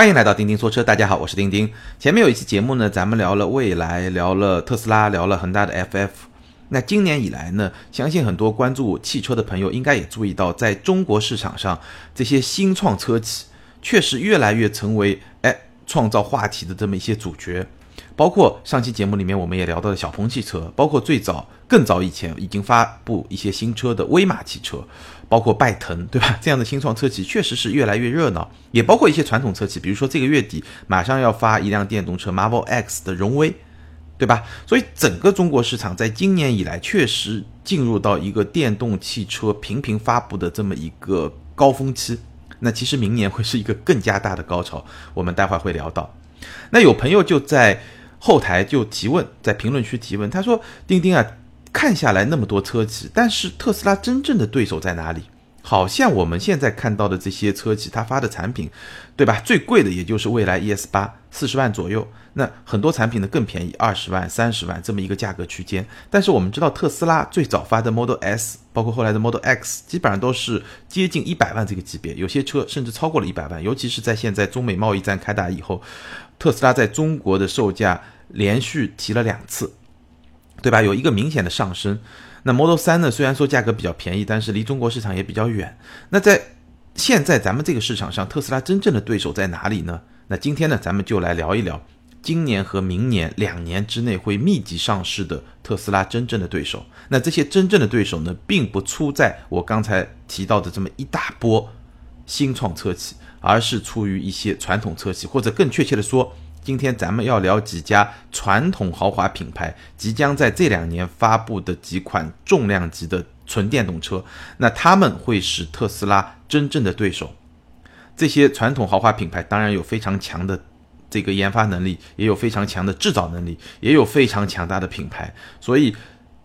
欢迎来到钉钉说车，大家好，我是钉钉。前面有一期节目呢，咱们聊了蔚来，聊了特斯拉，聊了恒大的 FF。那今年以来呢，相信很多关注汽车的朋友应该也注意到，在中国市场上，这些新创车企确实越来越成为哎创造话题的这么一些主角。包括上期节目里面我们也聊到的小鹏汽车，包括最早更早以前已经发布一些新车的威马汽车，包括拜腾，对吧？这样的新创车企确实是越来越热闹，也包括一些传统车企，比如说这个月底马上要发一辆电动车 Marvel X 的荣威，对吧？所以整个中国市场在今年以来确实进入到一个电动汽车频频发布的这么一个高峰期。那其实明年会是一个更加大的高潮，我们待会儿会聊到。那有朋友就在。后台就提问，在评论区提问，他说：“钉钉啊，看下来那么多车企，但是特斯拉真正的对手在哪里？好像我们现在看到的这些车企，它发的产品，对吧？最贵的也就是蔚来 ES 八，四十万左右。那很多产品呢更便宜，二十万、三十万这么一个价格区间。但是我们知道，特斯拉最早发的 Model S，包括后来的 Model X，基本上都是接近一百万这个级别，有些车甚至超过了一百万。尤其是在现在中美贸易战开打以后。”特斯拉在中国的售价连续提了两次，对吧？有一个明显的上升。那 Model 三呢？虽然说价格比较便宜，但是离中国市场也比较远。那在现在咱们这个市场上，特斯拉真正的对手在哪里呢？那今天呢，咱们就来聊一聊今年和明年两年之内会密集上市的特斯拉真正的对手。那这些真正的对手呢，并不出在我刚才提到的这么一大波新创车企。而是出于一些传统车企，或者更确切的说，今天咱们要聊几家传统豪华品牌即将在这两年发布的几款重量级的纯电动车，那他们会是特斯拉真正的对手。这些传统豪华品牌当然有非常强的这个研发能力，也有非常强的制造能力，也有非常强大的品牌，所以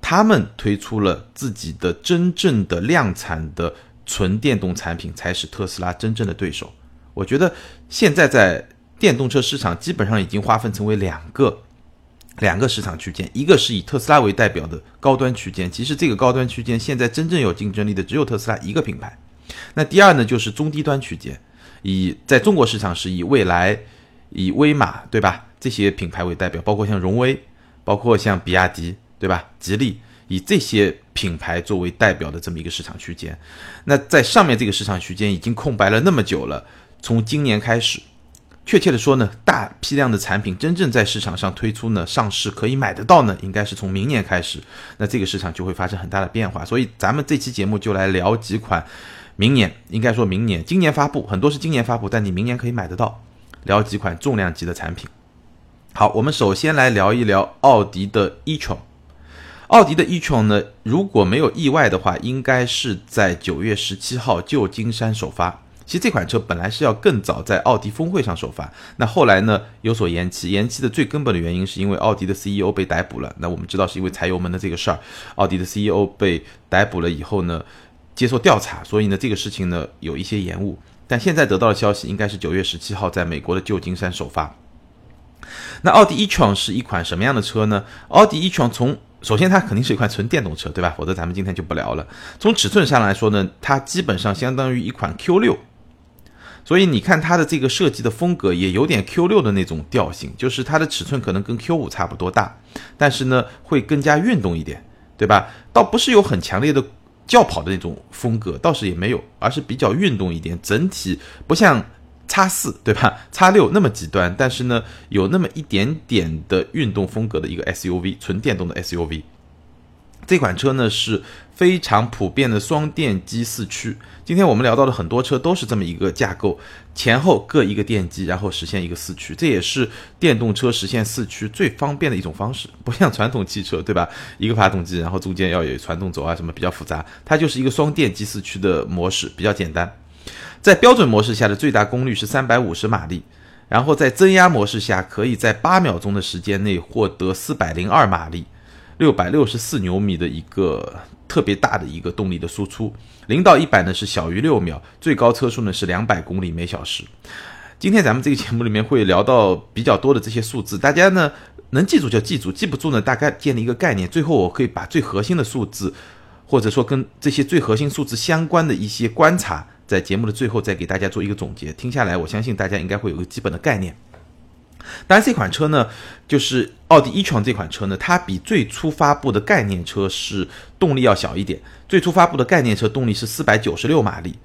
他们推出了自己的真正的量产的纯电动产品，才是特斯拉真正的对手。我觉得现在在电动车市场基本上已经划分成为两个两个市场区间，一个是以特斯拉为代表的高端区间，其实这个高端区间现在真正有竞争力的只有特斯拉一个品牌。那第二呢，就是中低端区间，以在中国市场是以蔚来、以威马，对吧？这些品牌为代表，包括像荣威，包括像比亚迪，对吧？吉利。以这些品牌作为代表的这么一个市场区间，那在上面这个市场区间已经空白了那么久了。从今年开始，确切的说呢，大批量的产品真正在市场上推出呢，上市可以买得到呢，应该是从明年开始。那这个市场就会发生很大的变化。所以咱们这期节目就来聊几款明年，应该说明年，今年发布很多是今年发布，但你明年可以买得到。聊几款重量级的产品。好，我们首先来聊一聊奥迪的 e-tron。奥迪的 e-tron 呢，如果没有意外的话，应该是在九月十七号旧金山首发。其实这款车本来是要更早在奥迪峰会上首发，那后来呢有所延期。延期的最根本的原因是因为奥迪的 CEO 被逮捕了。那我们知道是因为踩油门的这个事儿，奥迪的 CEO 被逮捕了以后呢，接受调查，所以呢这个事情呢有一些延误。但现在得到的消息应该是九月十七号在美国的旧金山首发。那奥迪 e-tron 是一款什么样的车呢？奥迪 e-tron 从首先，它肯定是一款纯电动车，对吧？否则咱们今天就不聊了。从尺寸上来说呢，它基本上相当于一款 Q 六，所以你看它的这个设计的风格也有点 Q 六的那种调性，就是它的尺寸可能跟 Q 五差不多大，但是呢会更加运动一点，对吧？倒不是有很强烈的轿跑的那种风格，倒是也没有，而是比较运动一点，整体不像。叉四对吧？叉六那么极端，但是呢，有那么一点点的运动风格的一个 SUV，纯电动的 SUV。这款车呢是非常普遍的双电机四驱。今天我们聊到的很多车都是这么一个架构，前后各一个电机，然后实现一个四驱。这也是电动车实现四驱最方便的一种方式，不像传统汽车对吧？一个发动机，然后中间要有传动轴啊什么比较复杂，它就是一个双电机四驱的模式，比较简单。在标准模式下的最大功率是三百五十马力，然后在增压模式下，可以在八秒钟的时间内获得四百零二马力，六百六十四牛米的一个特别大的一个动力的输出。零到一百呢是小于六秒，最高车速呢是两百公里每小时。今天咱们这个节目里面会聊到比较多的这些数字，大家呢能记住就记住，记不住呢大概建立一个概念。最后我可以把最核心的数字，或者说跟这些最核心数字相关的一些观察。在节目的最后再给大家做一个总结。听下来，我相信大家应该会有个基本的概念。当然，这款车呢，就是奥迪一创这款车呢，它比最初发布的概念车是动力要小一点。最初发布的概念车动力是四百九十六马力。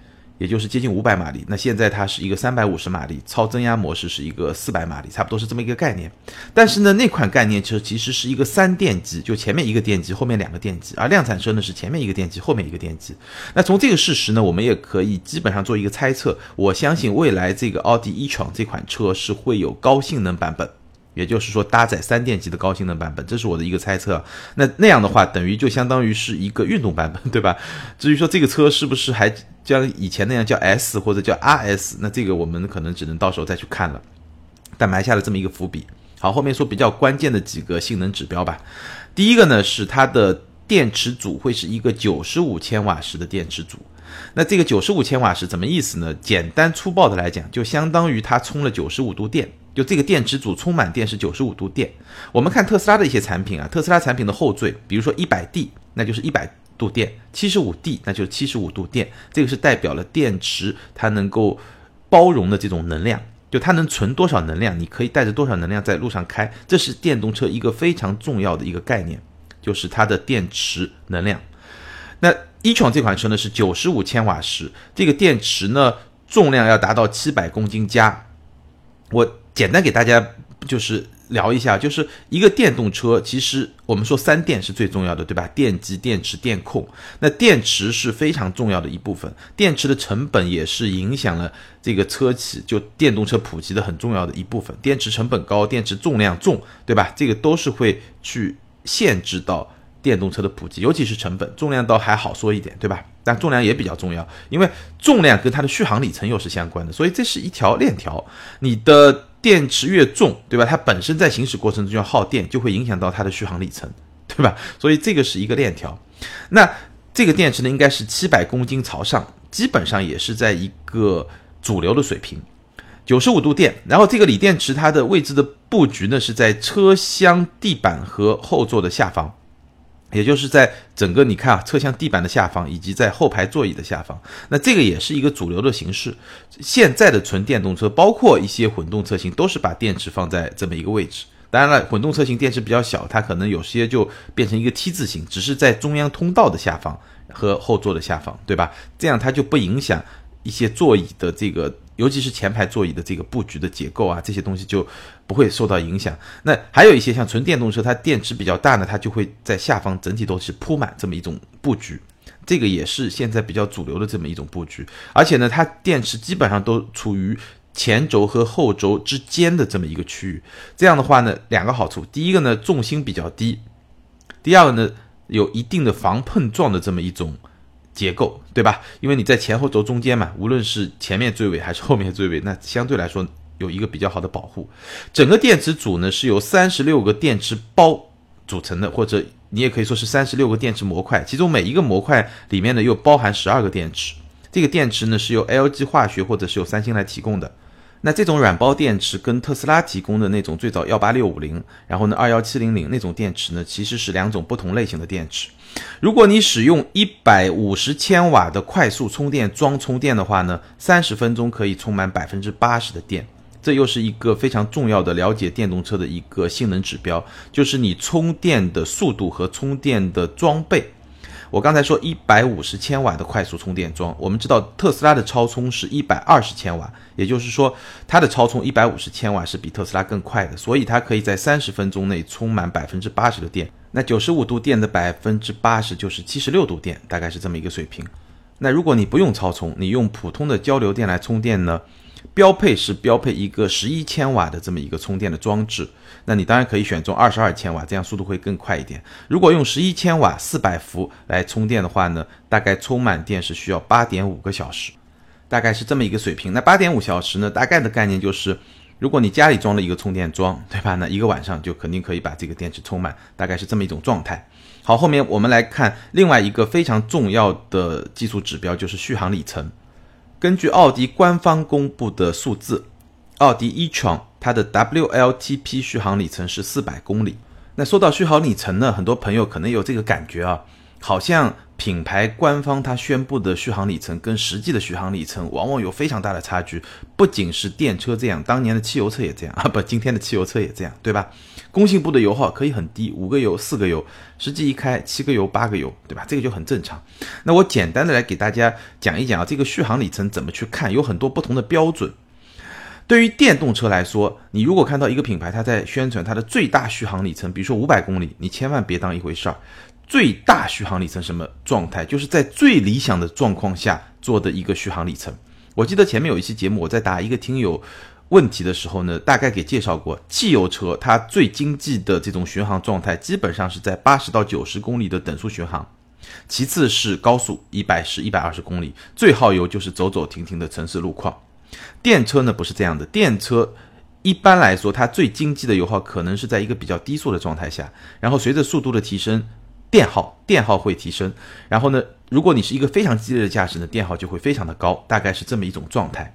也就是接近五百马力，那现在它是一个三百五十马力，超增压模式是一个四百马力，差不多是这么一个概念。但是呢，那款概念车其实是一个三电机，就前面一个电机，后面两个电机，而量产车呢是前面一个电机，后面一个电机。那从这个事实呢，我们也可以基本上做一个猜测。我相信未来这个奥迪 e-tron 这款车是会有高性能版本。也就是说，搭载三电机的高性能版本，这是我的一个猜测。那那样的话，等于就相当于是一个运动版本，对吧？至于说这个车是不是还将以前那样叫 S 或者叫 RS，那这个我们可能只能到时候再去看了。但埋下了这么一个伏笔。好，后面说比较关键的几个性能指标吧。第一个呢是它的电池组会是一个九十五千瓦时的电池组。那这个九十五千瓦时怎么意思呢？简单粗暴的来讲，就相当于它充了九十五度电。就这个电池组充满电是九十五度电。我们看特斯拉的一些产品啊，特斯拉产品的后缀，比如说一百 D，那就是一百度电；七十五 D，那就是七十五度电。这个是代表了电池它能够包容的这种能量，就它能存多少能量，你可以带着多少能量在路上开。这是电动车一个非常重要的一个概念，就是它的电池能量。那 e-tron 这款车呢是九十五千瓦时，这个电池呢重量要达到七百公斤加。我。简单给大家就是聊一下，就是一个电动车，其实我们说三电是最重要的，对吧？电机、电池、电控。那电池是非常重要的一部分，电池的成本也是影响了这个车企就电动车普及的很重要的一部分。电池成本高，电池重量重，对吧？这个都是会去限制到。电动车的普及，尤其是成本，重量倒还好说一点，对吧？但重量也比较重要，因为重量跟它的续航里程又是相关的，所以这是一条链条。你的电池越重，对吧？它本身在行驶过程中要耗电，就会影响到它的续航里程，对吧？所以这个是一个链条。那这个电池呢，应该是七百公斤朝上，基本上也是在一个主流的水平，九十五度电。然后这个锂电池它的位置的布局呢，是在车厢地板和后座的下方。也就是在整个你看啊，车厢地板的下方，以及在后排座椅的下方，那这个也是一个主流的形式。现在的纯电动车，包括一些混动车型，都是把电池放在这么一个位置。当然了，混动车型电池比较小，它可能有些就变成一个 T 字形，只是在中央通道的下方和后座的下方，对吧？这样它就不影响一些座椅的这个。尤其是前排座椅的这个布局的结构啊，这些东西就不会受到影响。那还有一些像纯电动车，它电池比较大呢，它就会在下方整体都是铺满这么一种布局，这个也是现在比较主流的这么一种布局。而且呢，它电池基本上都处于前轴和后轴之间的这么一个区域。这样的话呢，两个好处，第一个呢，重心比较低；第二个呢，有一定的防碰撞的这么一种。结构对吧？因为你在前后轴中间嘛，无论是前面追尾还是后面追尾，那相对来说有一个比较好的保护。整个电池组呢是由三十六个电池包组成的，或者你也可以说是三十六个电池模块，其中每一个模块里面呢又包含十二个电池。这个电池呢是由 LG 化学或者是由三星来提供的。那这种软包电池跟特斯拉提供的那种最早幺八六五零，然后呢二幺七零零那种电池呢，其实是两种不同类型的电池。如果你使用一百五十千瓦的快速充电桩充电的话呢，三十分钟可以充满百分之八十的电。这又是一个非常重要的了解电动车的一个性能指标，就是你充电的速度和充电的装备。我刚才说一百五十千瓦的快速充电桩，我们知道特斯拉的超充是一百二十千瓦，也就是说它的超充一百五十千瓦是比特斯拉更快的，所以它可以在三十分钟内充满百分之八十的电。那九十五度电的百分之八十就是七十六度电，大概是这么一个水平。那如果你不用超充，你用普通的交流电来充电呢？标配是标配一个十一千瓦的这么一个充电的装置，那你当然可以选中二十二千瓦，这样速度会更快一点。如果用十一千瓦四百伏来充电的话呢，大概充满电是需要八点五个小时，大概是这么一个水平。那八点五小时呢，大概的概念就是，如果你家里装了一个充电桩，对吧？那一个晚上就肯定可以把这个电池充满，大概是这么一种状态。好，后面我们来看另外一个非常重要的技术指标，就是续航里程。根据奥迪官方公布的数字，奥迪 e-tron 它的 WLTP 续航里程是四百公里。那说到续航里程呢，很多朋友可能有这个感觉啊，好像品牌官方它宣布的续航里程跟实际的续航里程往往有非常大的差距。不仅是电车这样，当年的汽油车也这样啊，不，今天的汽油车也这样，对吧？工信部的油耗可以很低，五个油、四个油，实际一开七个油、八个油，对吧？这个就很正常。那我简单的来给大家讲一讲啊，这个续航里程怎么去看，有很多不同的标准。对于电动车来说，你如果看到一个品牌它在宣传它的最大续航里程，比如说五百公里，你千万别当一回事儿。最大续航里程什么状态？就是在最理想的状况下做的一个续航里程。我记得前面有一期节目，我在答一个听友问题的时候呢，大概给介绍过，汽油车它最经济的这种巡航状态，基本上是在八十到九十公里的等速巡航，其次是高速一百十、一百二十公里，最耗油就是走走停停的城市路况。电车呢不是这样的，电车一般来说它最经济的油耗可能是在一个比较低速的状态下，然后随着速度的提升。电耗电耗会提升，然后呢，如果你是一个非常激烈的驾驶呢，电耗就会非常的高，大概是这么一种状态。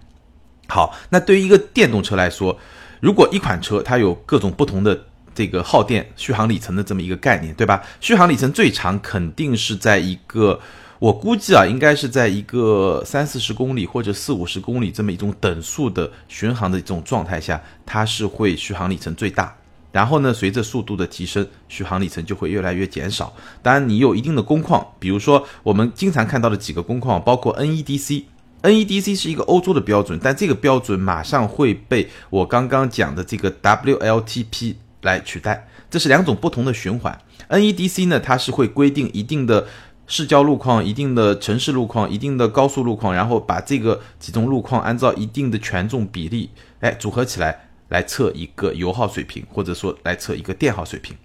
好，那对于一个电动车来说，如果一款车它有各种不同的这个耗电续航里程的这么一个概念，对吧？续航里程最长肯定是在一个，我估计啊，应该是在一个三四十公里或者四五十公里这么一种等速的巡航的这种状态下，它是会续航里程最大。然后呢，随着速度的提升，续航里程就会越来越减少。当然，你有一定的工况，比如说我们经常看到的几个工况，包括 NEDC NEDC 是一个欧洲的标准，但这个标准马上会被我刚刚讲的这个 WLTP 来取代，这是两种不同的循环。NEDC 呢，它是会规定一定的市郊路况、一定的城市路况、一定的高速路况，然后把这个几种路况按照一定的权重比例，哎，组合起来。来测一个油耗水平，或者说来测一个电耗水平。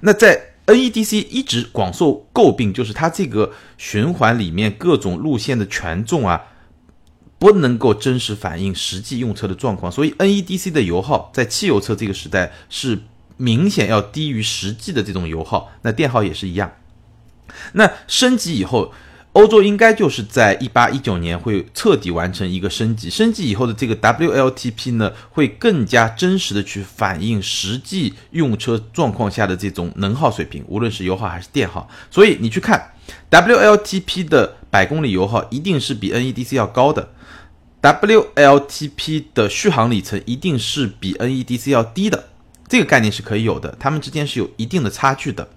那在 NEDC 一直广受诟病，就是它这个循环里面各种路线的权重啊，不能够真实反映实际用车的状况。所以 NEDC 的油耗在汽油车这个时代是明显要低于实际的这种油耗。那电耗也是一样。那升级以后。欧洲应该就是在一八一九年会彻底完成一个升级，升级以后的这个 WLTP 呢，会更加真实的去反映实际用车状况下的这种能耗水平，无论是油耗还是电耗。所以你去看 WLTP 的百公里油耗一定是比 NEDC 要高的，WLTP 的续航里程一定是比 NEDC 要低的，这个概念是可以有的，它们之间是有一定的差距的。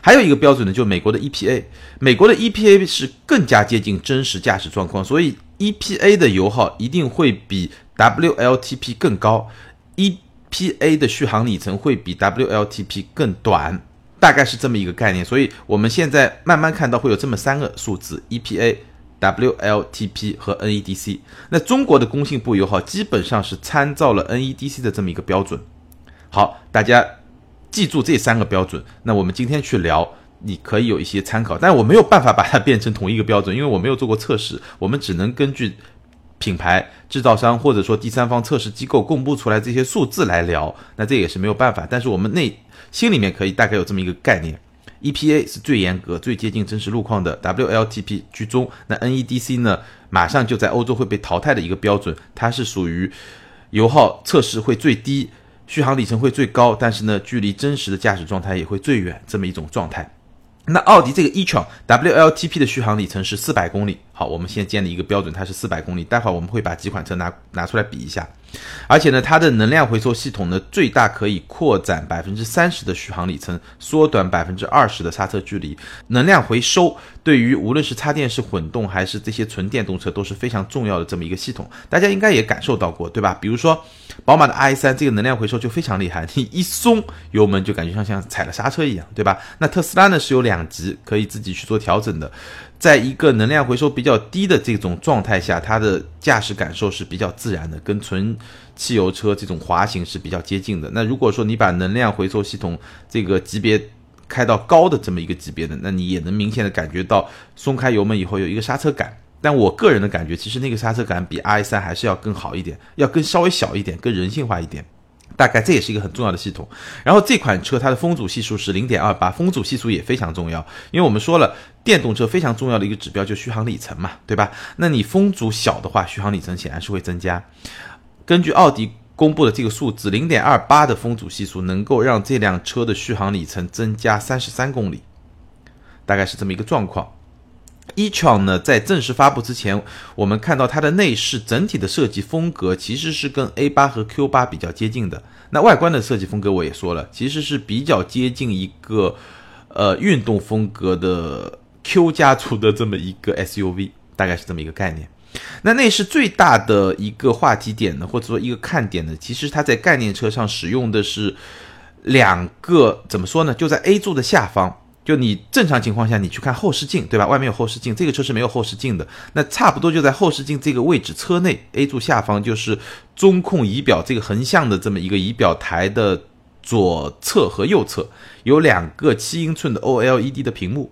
还有一个标准呢，就是美国的 EPA，美国的 EPA 是更加接近真实驾驶状况，所以 EPA 的油耗一定会比 WLTP 更高，EPA 的续航里程会比 WLTP 更短，大概是这么一个概念。所以我们现在慢慢看到会有这么三个数字：EPA、WLTP 和 NEDC。那中国的工信部油耗基本上是参照了 NEDC 的这么一个标准。好，大家。记住这三个标准，那我们今天去聊，你可以有一些参考，但我没有办法把它变成同一个标准，因为我没有做过测试，我们只能根据品牌制造商或者说第三方测试机构公布出来这些数字来聊，那这也是没有办法，但是我们内心里面可以大概有这么一个概念，EPA 是最严格、最接近真实路况的，WLTP 居中，那 NEDC 呢，马上就在欧洲会被淘汰的一个标准，它是属于油耗测试会最低。续航里程会最高，但是呢，距离真实的驾驶状态也会最远，这么一种状态。那奥迪这个 e-tron WLTP 的续航里程是四百公里。好，我们先建立一个标准，它是四百公里。待会儿我们会把几款车拿拿出来比一下。而且呢，它的能量回收系统呢，最大可以扩展百分之三十的续航里程，缩短百分之二十的刹车距离。能量回收对于无论是插电式混动还是这些纯电动车都是非常重要的这么一个系统。大家应该也感受到过，对吧？比如说宝马的 i3 这个能量回收就非常厉害，你一松油门就感觉像像踩了刹车一样，对吧？那特斯拉呢是有两级可以自己去做调整的。在一个能量回收比较低的这种状态下，它的驾驶感受是比较自然的，跟纯汽油车这种滑行是比较接近的。那如果说你把能量回收系统这个级别开到高的这么一个级别的，那你也能明显的感觉到松开油门以后有一个刹车感。但我个人的感觉，其实那个刹车感比 i 三还是要更好一点，要更稍微小一点，更人性化一点。大概这也是一个很重要的系统，然后这款车它的风阻系数是零点二八，风阻系数也非常重要，因为我们说了电动车非常重要的一个指标就续航里程嘛，对吧？那你风阻小的话，续航里程显然是会增加。根据奥迪公布的这个数字，零点二八的风阻系数能够让这辆车的续航里程增加三十三公里，大概是这么一个状况。E-tron 呢，在正式发布之前，我们看到它的内饰整体的设计风格其实是跟 A 八和 Q 八比较接近的。那外观的设计风格我也说了，其实是比较接近一个呃运动风格的 Q 家族的这么一个 SUV，大概是这么一个概念。那内饰最大的一个话题点呢，或者说一个看点呢，其实它在概念车上使用的是两个怎么说呢？就在 A 柱的下方。就你正常情况下，你去看后视镜，对吧？外面有后视镜，这个车是没有后视镜的。那差不多就在后视镜这个位置，车内 A 柱下方就是中控仪表这个横向的这么一个仪表台的左侧和右侧有两个七英寸的 OLED 的屏幕。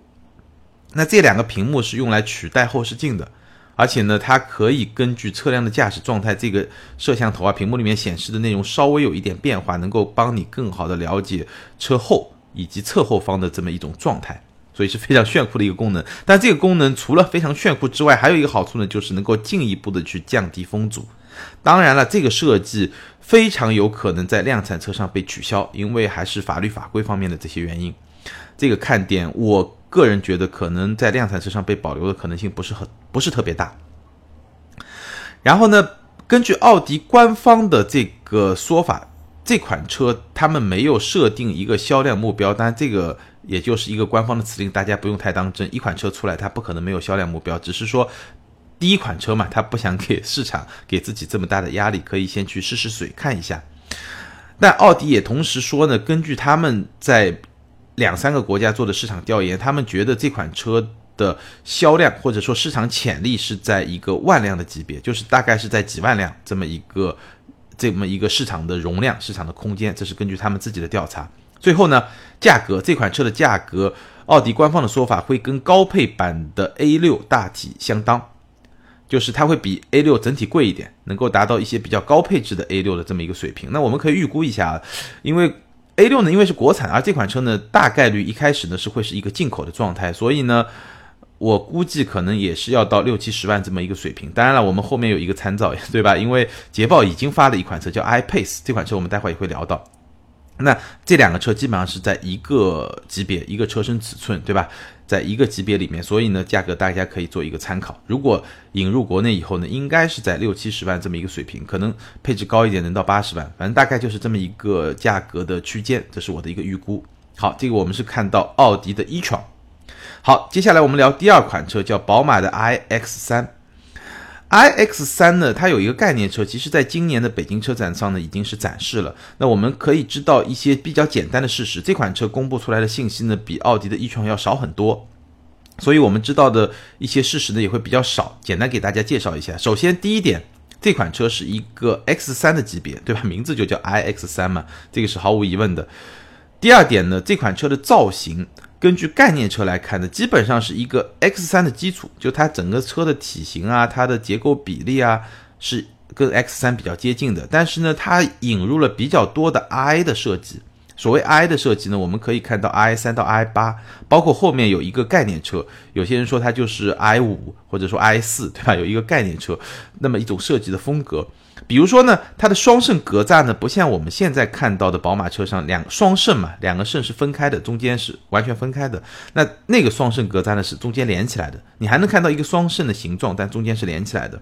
那这两个屏幕是用来取代后视镜的，而且呢，它可以根据车辆的驾驶状态，这个摄像头啊屏幕里面显示的内容稍微有一点变化，能够帮你更好的了解车后。以及侧后方的这么一种状态，所以是非常炫酷的一个功能。但这个功能除了非常炫酷之外，还有一个好处呢，就是能够进一步的去降低风阻。当然了，这个设计非常有可能在量产车上被取消，因为还是法律法规方面的这些原因。这个看点，我个人觉得可能在量产车上被保留的可能性不是很不是特别大。然后呢，根据奥迪官方的这个说法。这款车他们没有设定一个销量目标，当然这个也就是一个官方的指令，大家不用太当真。一款车出来，它不可能没有销量目标，只是说第一款车嘛，他不想给市场给自己这么大的压力，可以先去试试水看一下。但奥迪也同时说呢，根据他们在两三个国家做的市场调研，他们觉得这款车的销量或者说市场潜力是在一个万辆的级别，就是大概是在几万辆这么一个。这么一个市场的容量、市场的空间，这是根据他们自己的调查。最后呢，价格这款车的价格，奥迪官方的说法会跟高配版的 A 六大体相当，就是它会比 A 六整体贵一点，能够达到一些比较高配置的 A 六的这么一个水平。那我们可以预估一下，因为 A 六呢，因为是国产，而这款车呢，大概率一开始呢是会是一个进口的状态，所以呢。我估计可能也是要到六七十万这么一个水平。当然了，我们后面有一个参照，对吧？因为捷豹已经发了一款车叫 iPace，这款车我们待会儿也会聊到。那这两个车基本上是在一个级别、一个车身尺寸，对吧？在一个级别里面，所以呢，价格大家可以做一个参考。如果引入国内以后呢，应该是在六七十万这么一个水平，可能配置高一点能到八十万，反正大概就是这么一个价格的区间，这是我的一个预估。好，这个我们是看到奥迪的 e-tron。好，接下来我们聊第二款车，叫宝马的 iX 三。iX 三呢，它有一个概念车，其实在今年的北京车展上呢，已经是展示了。那我们可以知道一些比较简单的事实，这款车公布出来的信息呢，比奥迪的 e-tron 要少很多，所以我们知道的一些事实呢，也会比较少。简单给大家介绍一下。首先，第一点，这款车是一个 X 三的级别，对吧？名字就叫 iX 三嘛，这个是毫无疑问的。第二点呢，这款车的造型。根据概念车来看呢，基本上是一个 X 三的基础，就它整个车的体型啊，它的结构比例啊，是跟 X 三比较接近的。但是呢，它引入了比较多的 I 的设计。所谓 I 的设计呢，我们可以看到 I 三到 I 八，包括后面有一个概念车，有些人说它就是 I 五或者说 I 四，对吧？有一个概念车，那么一种设计的风格。比如说呢，它的双肾格栅呢，不像我们现在看到的宝马车上两双肾嘛，两个肾是分开的，中间是完全分开的。那那个双肾格栅呢，是中间连起来的，你还能看到一个双肾的形状，但中间是连起来的。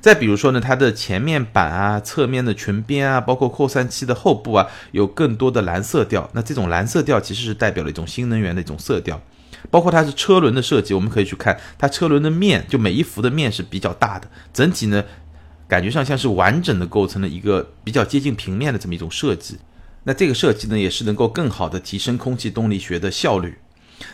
再比如说呢，它的前面板啊、侧面的裙边啊，包括扩散器的后部啊，有更多的蓝色调。那这种蓝色调其实是代表了一种新能源的一种色调。包括它是车轮的设计，我们可以去看它车轮的面，就每一幅的面是比较大的，整体呢。感觉上像是完整的构成了一个比较接近平面的这么一种设计，那这个设计呢也是能够更好的提升空气动力学的效率。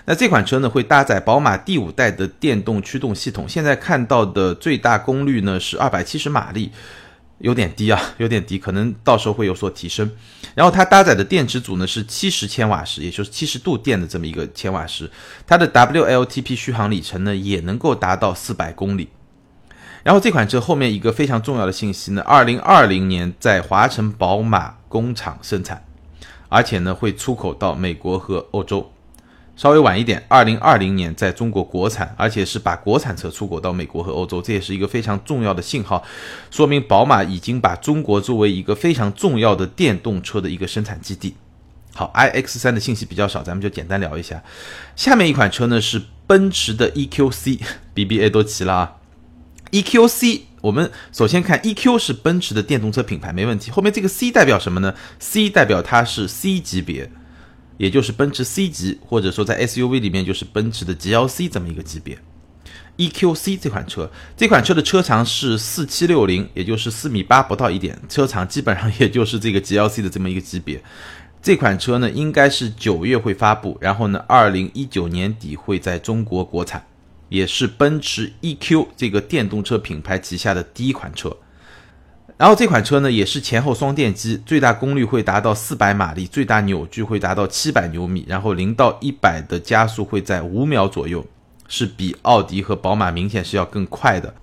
那这款车呢会搭载宝马第五代的电动驱动系统，现在看到的最大功率呢是二百七十马力，有点低啊，有点低，可能到时候会有所提升。然后它搭载的电池组呢是七十千瓦时，也就是七十度电的这么一个千瓦时，它的 WLTP 续航里程呢也能够达到四百公里。然后这款车后面一个非常重要的信息呢，二零二零年在华晨宝马工厂生产，而且呢会出口到美国和欧洲。稍微晚一点，二零二零年在中国国产，而且是把国产车出口到美国和欧洲，这也是一个非常重要的信号，说明宝马已经把中国作为一个非常重要的电动车的一个生产基地。好，iX 三的信息比较少，咱们就简单聊一下。下面一款车呢是奔驰的 EQC，BBA 都齐了啊。EQC，我们首先看 EQ 是奔驰的电动车品牌，没问题。后面这个 C 代表什么呢？C 代表它是 C 级别，也就是奔驰 C 级，或者说在 SUV 里面就是奔驰的 GLC 这么一个级别。EQC 这款车，这款车的车长是四七六零，也就是四米八不到一点，车长基本上也就是这个 GLC 的这么一个级别。这款车呢，应该是九月会发布，然后呢，二零一九年底会在中国国产，也是奔驰 EQ 这个电动车品牌旗下的第一款车。然后这款车呢，也是前后双电机，最大功率会达到四百马力，最大扭矩会达到七百牛米，然后零到一百的加速会在五秒左右，是比奥迪和宝马明显是要更快的。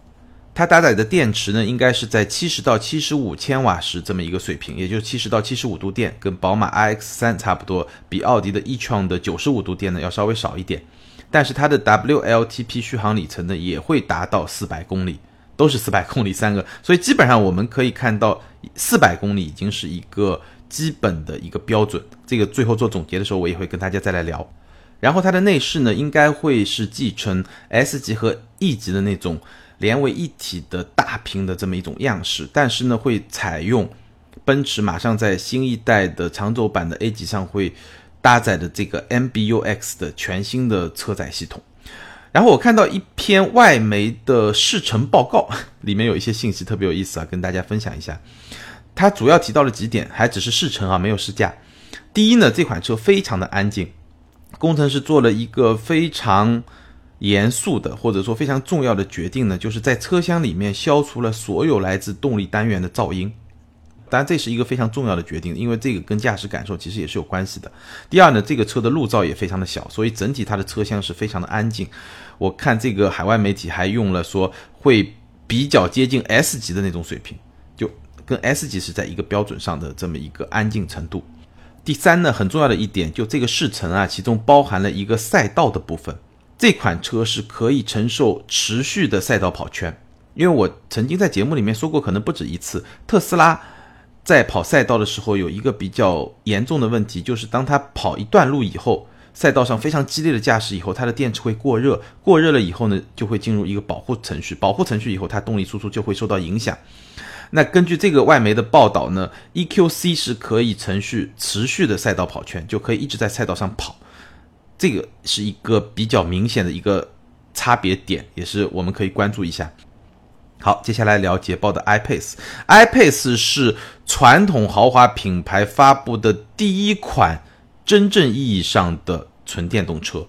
它搭载的电池呢，应该是在七十到七十五千瓦时这么一个水平，也就是七十到七十五度电，跟宝马 iX 三差不多，比奥迪的 e-tron 的九十五度电呢要稍微少一点。但是它的 WLTP 续航里程呢也会达到四百公里，都是四百公里三个，所以基本上我们可以看到四百公里已经是一个基本的一个标准。这个最后做总结的时候，我也会跟大家再来聊。然后它的内饰呢，应该会是继承 S 级和 E 级的那种。连为一体的大屏的这么一种样式，但是呢，会采用奔驰马上在新一代的长轴版的 A 级上会搭载的这个 MBUX 的全新的车载系统。然后我看到一篇外媒的试乘报告，里面有一些信息特别有意思啊，跟大家分享一下。它主要提到了几点，还只是试乘啊，没有试驾。第一呢，这款车非常的安静，工程师做了一个非常。严肃的或者说非常重要的决定呢，就是在车厢里面消除了所有来自动力单元的噪音。当然，这是一个非常重要的决定，因为这个跟驾驶感受其实也是有关系的。第二呢，这个车的路噪也非常的小，所以整体它的车厢是非常的安静。我看这个海外媒体还用了说会比较接近 S 级的那种水平，就跟 S 级是在一个标准上的这么一个安静程度。第三呢，很重要的一点，就这个试乘啊，其中包含了一个赛道的部分。这款车是可以承受持续的赛道跑圈，因为我曾经在节目里面说过，可能不止一次，特斯拉在跑赛道的时候有一个比较严重的问题，就是当它跑一段路以后，赛道上非常激烈的驾驶以后，它的电池会过热，过热了以后呢，就会进入一个保护程序，保护程序以后，它动力输出就会受到影响。那根据这个外媒的报道呢，EQC 是可以程序持续的赛道跑圈，就可以一直在赛道上跑。这个是一个比较明显的一个差别点，也是我们可以关注一下。好，接下来聊捷豹的 iPace，iPace 是传统豪华品牌发布的第一款真正意义上的纯电动车，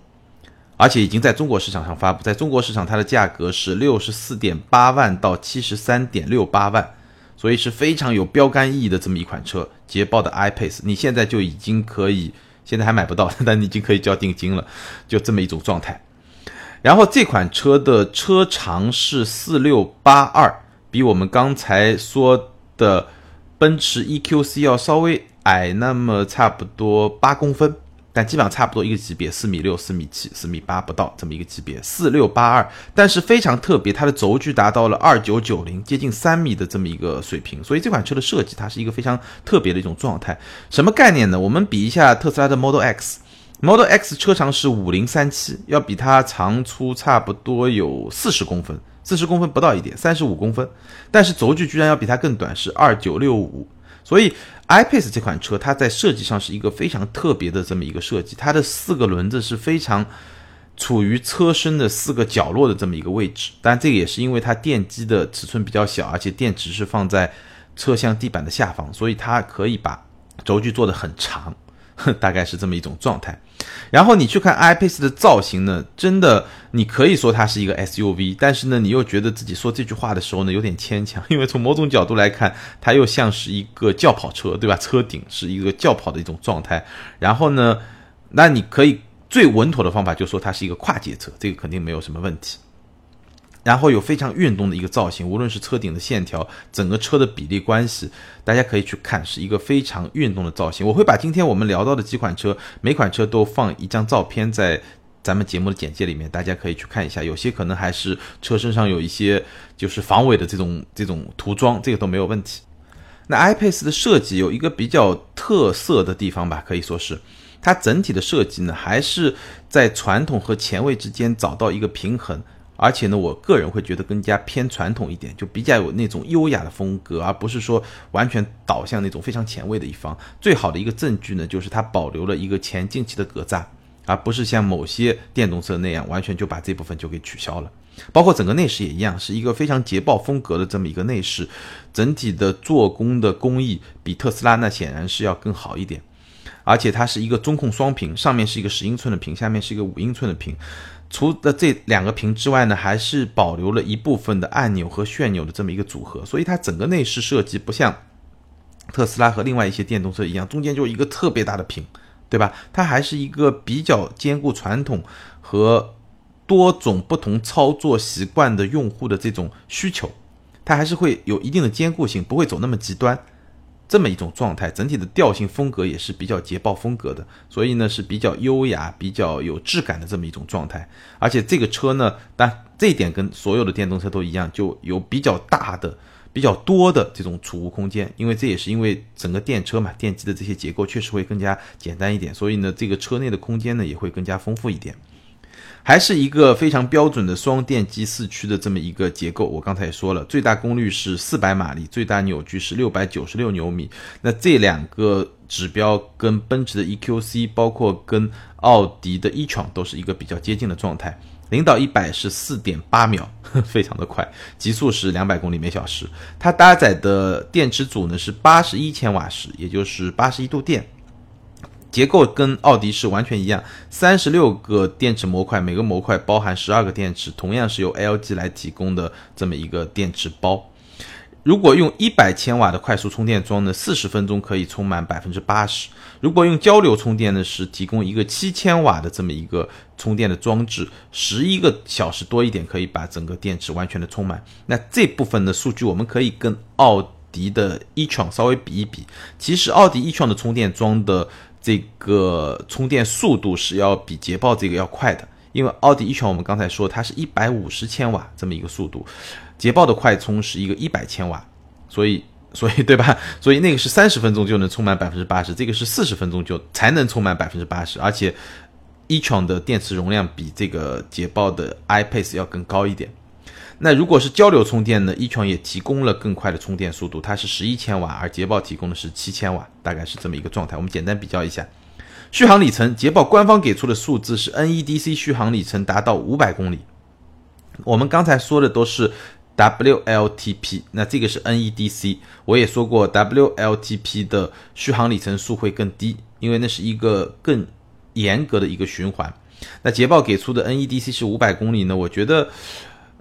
而且已经在中国市场上发布，在中国市场它的价格是六十四点八万到七十三点六八万，所以是非常有标杆意义的这么一款车。捷豹的 iPace，你现在就已经可以。现在还买不到，但你已经可以交定金了，就这么一种状态。然后这款车的车长是四六八二，比我们刚才说的奔驰 EQC 要稍微矮那么差不多八公分。但基本上差不多一个级别，四米六、四米七、四米八不到这么一个级别，四六八二。但是非常特别，它的轴距达到了二九九零，接近三米的这么一个水平。所以这款车的设计，它是一个非常特别的一种状态。什么概念呢？我们比一下特斯拉的 Model X，Model X 车长是五零三七，要比它长出差不多有四十公分，四十公分不到一点，三十五公分。但是轴距居然要比它更短，是二九六五。所以，iPace 这款车，它在设计上是一个非常特别的这么一个设计。它的四个轮子是非常处于车身的四个角落的这么一个位置。当然，这个也是因为它电机的尺寸比较小，而且电池是放在车厢地板的下方，所以它可以把轴距做得很长。大概是这么一种状态，然后你去看 iPace 的造型呢，真的你可以说它是一个 SUV，但是呢，你又觉得自己说这句话的时候呢有点牵强，因为从某种角度来看，它又像是一个轿跑车，对吧？车顶是一个轿跑的一种状态，然后呢，那你可以最稳妥的方法就说它是一个跨界车，这个肯定没有什么问题。然后有非常运动的一个造型，无论是车顶的线条，整个车的比例关系，大家可以去看，是一个非常运动的造型。我会把今天我们聊到的几款车，每款车都放一张照片在咱们节目的简介里面，大家可以去看一下。有些可能还是车身上有一些就是防伪的这种这种涂装，这个都没有问题。那 iPace 的设计有一个比较特色的地方吧，可以说是它整体的设计呢，还是在传统和前卫之间找到一个平衡。而且呢，我个人会觉得更加偏传统一点，就比较有那种优雅的风格，而不是说完全导向那种非常前卫的一方。最好的一个证据呢，就是它保留了一个前进气的格栅，而不是像某些电动车那样完全就把这部分就给取消了。包括整个内饰也一样，是一个非常捷豹风格的这么一个内饰，整体的做工的工艺比特斯拉那显然是要更好一点。而且它是一个中控双屏，上面是一个十英寸的屏，下面是一个五英寸的屏。除了这两个屏之外呢，还是保留了一部分的按钮和旋钮的这么一个组合，所以它整个内饰设计不像特斯拉和另外一些电动车一样，中间就一个特别大的屏，对吧？它还是一个比较兼顾传统和多种不同操作习惯的用户的这种需求，它还是会有一定的兼顾性，不会走那么极端。这么一种状态，整体的调性风格也是比较捷豹风格的，所以呢是比较优雅、比较有质感的这么一种状态。而且这个车呢，但这一点跟所有的电动车都一样，就有比较大的、比较多的这种储物空间，因为这也是因为整个电车嘛，电机的这些结构确实会更加简单一点，所以呢这个车内的空间呢也会更加丰富一点。还是一个非常标准的双电机四驱的这么一个结构。我刚才也说了，最大功率是四百马力，最大扭矩是六百九十六牛米。那这两个指标跟奔驰的 EQC，包括跟奥迪的 e-tron 都是一个比较接近的状态。零到一百是四点八秒，非常的快，极速是两百公里每小时。它搭载的电池组呢是八十一千瓦时，也就是八十一度电。结构跟奥迪是完全一样，三十六个电池模块，每个模块包含十二个电池，同样是由 LG 来提供的这么一个电池包。如果用一百千瓦的快速充电桩呢，四十分钟可以充满百分之八十；如果用交流充电呢，是提供一个七千瓦的这么一个充电的装置，十一个小时多一点可以把整个电池完全的充满。那这部分的数据我们可以跟奥迪的 e-tron 稍微比一比。其实奥迪 e-tron 的充电桩的这个充电速度是要比捷豹这个要快的，因为奥迪 e-tron 我们刚才说它是一百五十千瓦这么一个速度，捷豹的快充是一个一百千瓦，所以 所以对吧？所以那个是三十分钟就能充满百分之八十，这个是四十分钟就才能充满百分之八十，而且 e-tron 的电池容量比这个捷豹的 iPace 要更高一点。那如果是交流充电呢？e-tron 也提供了更快的充电速度，它是十一千瓦，而捷豹提供的是七千瓦，大概是这么一个状态。我们简单比较一下，续航里程，捷豹官方给出的数字是 NEDC 续航里程达到五百公里。我们刚才说的都是 WLTP，那这个是 NEDC。我也说过，WLTP 的续航里程数会更低，因为那是一个更严格的一个循环。那捷豹给出的 NEDC 是五百公里呢？我觉得。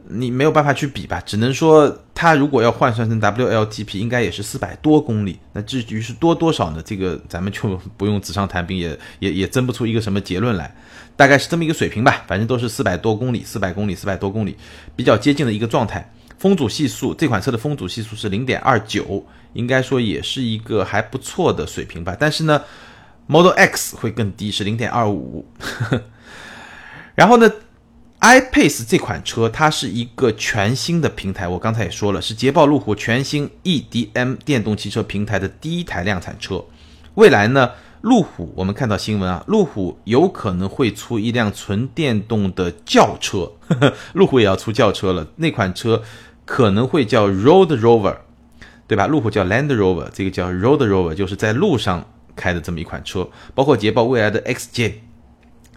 你没有办法去比吧，只能说它如果要换算成 WLTP，应该也是四百多公里。那至于是多多少呢？这个咱们就不用纸上谈兵，也也也争不出一个什么结论来。大概是这么一个水平吧，反正都是四百多公里，四百公里，四百多公里，比较接近的一个状态。风阻系数，这款车的风阻系数是零点二九，应该说也是一个还不错的水平吧。但是呢，Model X 会更低，是零点二五。然后呢？iPace 这款车，它是一个全新的平台。我刚才也说了，是捷豹路虎全新 EDM 电动汽车平台的第一台量产车。未来呢，路虎我们看到新闻啊，路虎有可能会出一辆纯电动的轿车，呵 呵路虎也要出轿车了。那款车可能会叫 Road Rover，对吧？路虎叫 Land Rover，这个叫 Road Rover，就是在路上开的这么一款车。包括捷豹未来的 XJ。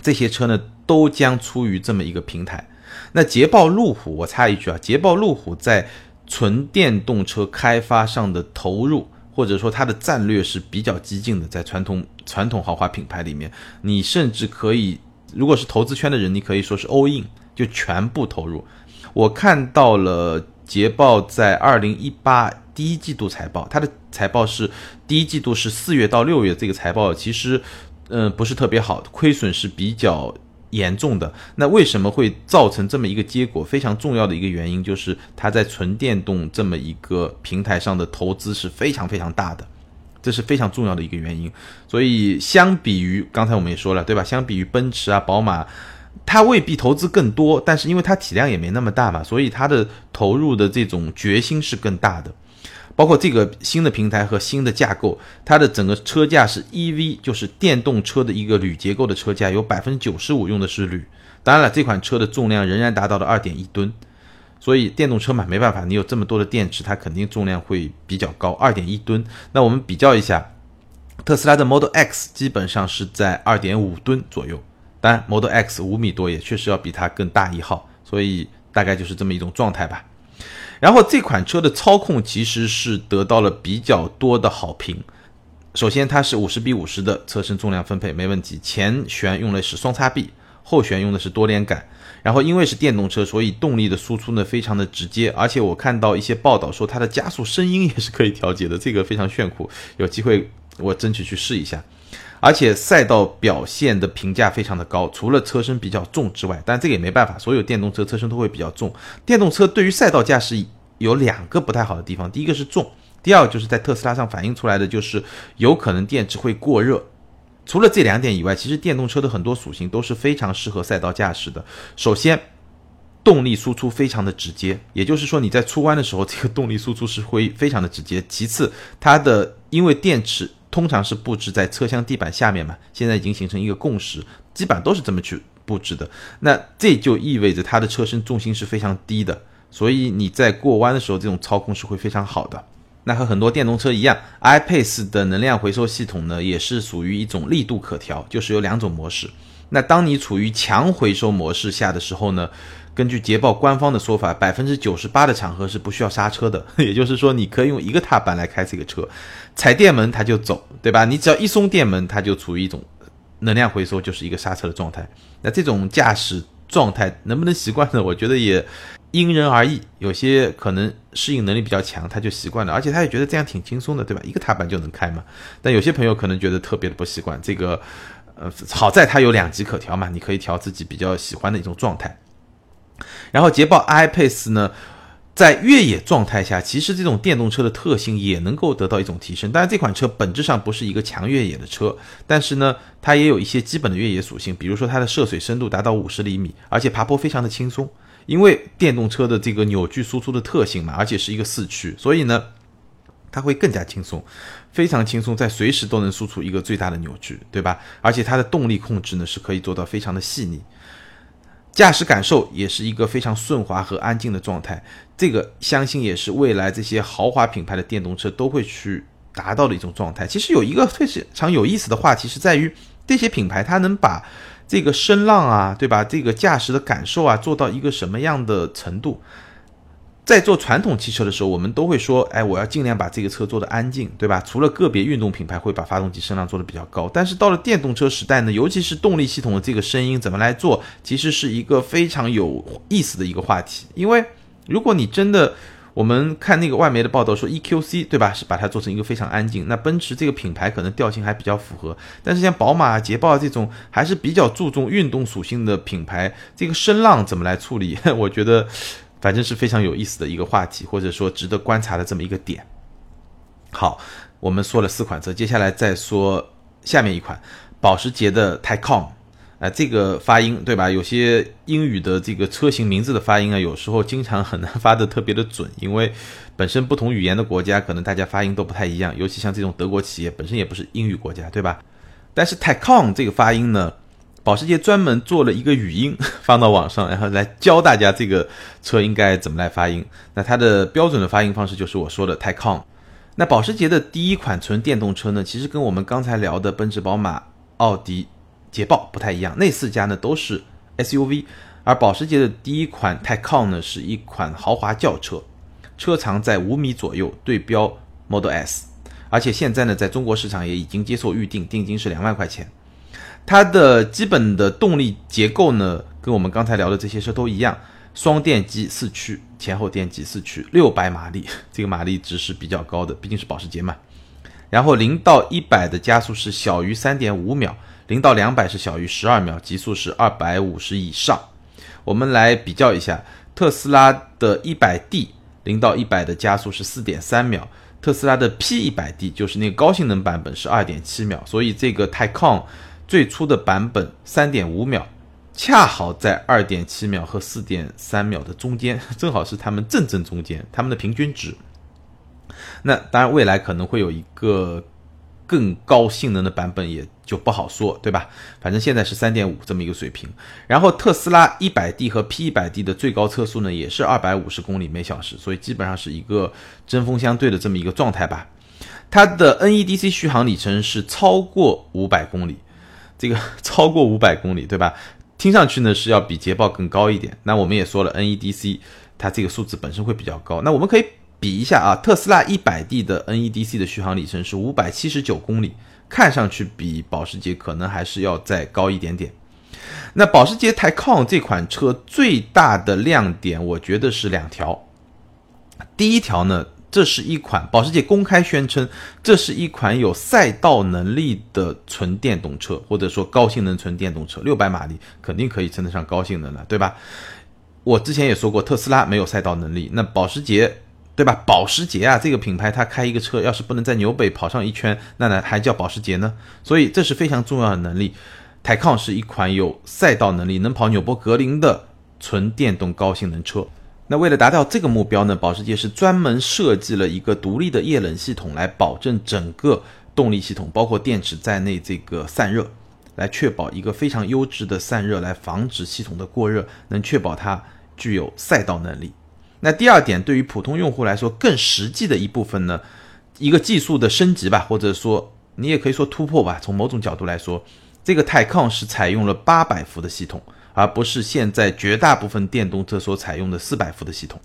这些车呢都将出于这么一个平台。那捷豹路虎，我插一句啊，捷豹路虎在纯电动车开发上的投入，或者说它的战略是比较激进的。在传统传统豪华品牌里面，你甚至可以，如果是投资圈的人，你可以说是 all in，就全部投入。我看到了捷豹在二零一八第一季度财报，它的财报是第一季度是四月到六月，这个财报其实。嗯，不是特别好，亏损是比较严重的。那为什么会造成这么一个结果？非常重要的一个原因就是它在纯电动这么一个平台上的投资是非常非常大的，这是非常重要的一个原因。所以相比于刚才我们也说了，对吧？相比于奔驰啊、宝马，它未必投资更多，但是因为它体量也没那么大嘛，所以它的投入的这种决心是更大的。包括这个新的平台和新的架构，它的整个车架是 EV，就是电动车的一个铝结构的车架，有百分之九十五用的是铝。当然了，这款车的重量仍然达到了二点一吨，所以电动车嘛，没办法，你有这么多的电池，它肯定重量会比较高，二点一吨。那我们比较一下，特斯拉的 Model X 基本上是在二点五吨左右，当然 Model X 五米多，也确实要比它更大一号，所以大概就是这么一种状态吧。然后这款车的操控其实是得到了比较多的好评。首先，它是五十比五十的车身重量分配，没问题。前悬用的是双叉臂，后悬用的是多连杆。然后因为是电动车，所以动力的输出呢非常的直接。而且我看到一些报道说它的加速声音也是可以调节的，这个非常炫酷。有机会我争取去试一下。而且赛道表现的评价非常的高，除了车身比较重之外，但这个也没办法，所有电动车车身都会比较重。电动车对于赛道驾驶有两个不太好的地方，第一个是重，第二个就是在特斯拉上反映出来的就是有可能电池会过热。除了这两点以外，其实电动车的很多属性都是非常适合赛道驾驶的。首先，动力输出非常的直接，也就是说你在出弯的时候，这个动力输出是会非常的直接。其次，它的因为电池。通常是布置在车厢地板下面嘛，现在已经形成一个共识，基本上都是这么去布置的。那这就意味着它的车身重心是非常低的，所以你在过弯的时候，这种操控是会非常好的。那和很多电动车一样，iPace 的能量回收系统呢，也是属于一种力度可调，就是有两种模式。那当你处于强回收模式下的时候呢？根据捷豹官方的说法，百分之九十八的场合是不需要刹车的，也就是说，你可以用一个踏板来开这个车，踩电门它就走，对吧？你只要一松电门，它就处于一种能量回收，就是一个刹车的状态。那这种驾驶状态能不能习惯呢？我觉得也因人而异，有些可能适应能力比较强，他就习惯了，而且他也觉得这样挺轻松的，对吧？一个踏板就能开嘛。但有些朋友可能觉得特别的不习惯，这个呃，好在它有两级可调嘛，你可以调自己比较喜欢的一种状态。然后捷豹 iPace 呢，在越野状态下，其实这种电动车的特性也能够得到一种提升。当然，这款车本质上不是一个强越野的车，但是呢，它也有一些基本的越野属性，比如说它的涉水深度达到五十厘米，而且爬坡非常的轻松。因为电动车的这个扭矩输出的特性嘛，而且是一个四驱，所以呢，它会更加轻松，非常轻松，在随时都能输出一个最大的扭矩，对吧？而且它的动力控制呢，是可以做到非常的细腻。驾驶感受也是一个非常顺滑和安静的状态，这个相信也是未来这些豪华品牌的电动车都会去达到的一种状态。其实有一个非常有意思的话题是在于，这些品牌它能把这个声浪啊，对吧？这个驾驶的感受啊，做到一个什么样的程度？在做传统汽车的时候，我们都会说，哎，我要尽量把这个车做的安静，对吧？除了个别运动品牌会把发动机声浪做的比较高，但是到了电动车时代呢，尤其是动力系统的这个声音怎么来做，其实是一个非常有意思的一个话题。因为如果你真的，我们看那个外媒的报道说 EQC，对吧？是把它做成一个非常安静。那奔驰这个品牌可能调性还比较符合，但是像宝马、捷豹这种还是比较注重运动属性的品牌，这个声浪怎么来处理？我觉得。反正是非常有意思的一个话题，或者说值得观察的这么一个点。好，我们说了四款车，接下来再说下面一款保时捷的 Taycan。啊，这个发音对吧？有些英语的这个车型名字的发音啊，有时候经常很难发的特别的准，因为本身不同语言的国家，可能大家发音都不太一样。尤其像这种德国企业，本身也不是英语国家，对吧？但是 Taycan 这个发音呢？保时捷专门做了一个语音 放到网上，然后来教大家这个车应该怎么来发音。那它的标准的发音方式就是我说的 Taycan。那保时捷的第一款纯电动车呢，其实跟我们刚才聊的奔驰、宝马、奥迪、捷豹不太一样，那四家呢都是 SUV，而保时捷的第一款 Taycan 呢是一款豪华轿车，车长在五米左右，对标 Model S，而且现在呢在中国市场也已经接受预定，定金是两万块钱。它的基本的动力结构呢，跟我们刚才聊的这些车都一样，双电机四驱，前后电机四驱，六百马力，这个马力值是比较高的，毕竟是保时捷嘛。然后零到一百的加速是小于三点五秒，零到两百是小于十二秒，极速是二百五十以上。我们来比较一下，特斯拉的一百 D 零到一百的加速是四点三秒，特斯拉的 P 一百 D 就是那个高性能版本是二点七秒，所以这个 Taycan。最初的版本三点五秒，恰好在二点七秒和四点三秒的中间，正好是它们正正中间，它们的平均值。那当然，未来可能会有一个更高性能的版本，也就不好说，对吧？反正现在是三点五这么一个水平。然后特斯拉一百 D 和 P 一百 D 的最高车速呢，也是二百五十公里每小时，所以基本上是一个针锋相对的这么一个状态吧。它的 NEDC 续航里程是超过五百公里，这个 超过五百公里，对吧？听上去呢是要比捷豹更高一点。那我们也说了，NEDC 它这个数字本身会比较高。那我们可以比一下啊，特斯拉一百 D 的 NEDC 的续航里程是五百七十九公里，看上去比保时捷可能还是要再高一点点。那保时捷 Taycan 这款车最大的亮点，我觉得是两条。第一条呢。这是一款保时捷公开宣称，这是一款有赛道能力的纯电动车，或者说高性能纯电动车，六百马力肯定可以称得上高性能了，对吧？我之前也说过，特斯拉没有赛道能力，那保时捷，对吧？保时捷啊，这个品牌它开一个车，要是不能在纽北跑上一圈，那呢还叫保时捷呢？所以这是非常重要的能力。泰康是一款有赛道能力、能跑纽博格林的纯电动高性能车。那为了达到这个目标呢，保时捷是专门设计了一个独立的液冷系统，来保证整个动力系统，包括电池在内这个散热，来确保一个非常优质的散热，来防止系统的过热，能确保它具有赛道能力。那第二点，对于普通用户来说，更实际的一部分呢，一个技术的升级吧，或者说你也可以说突破吧。从某种角度来说，这个泰康是采用了八百伏的系统。而不是现在绝大部分电动车所采用的四百伏的系统。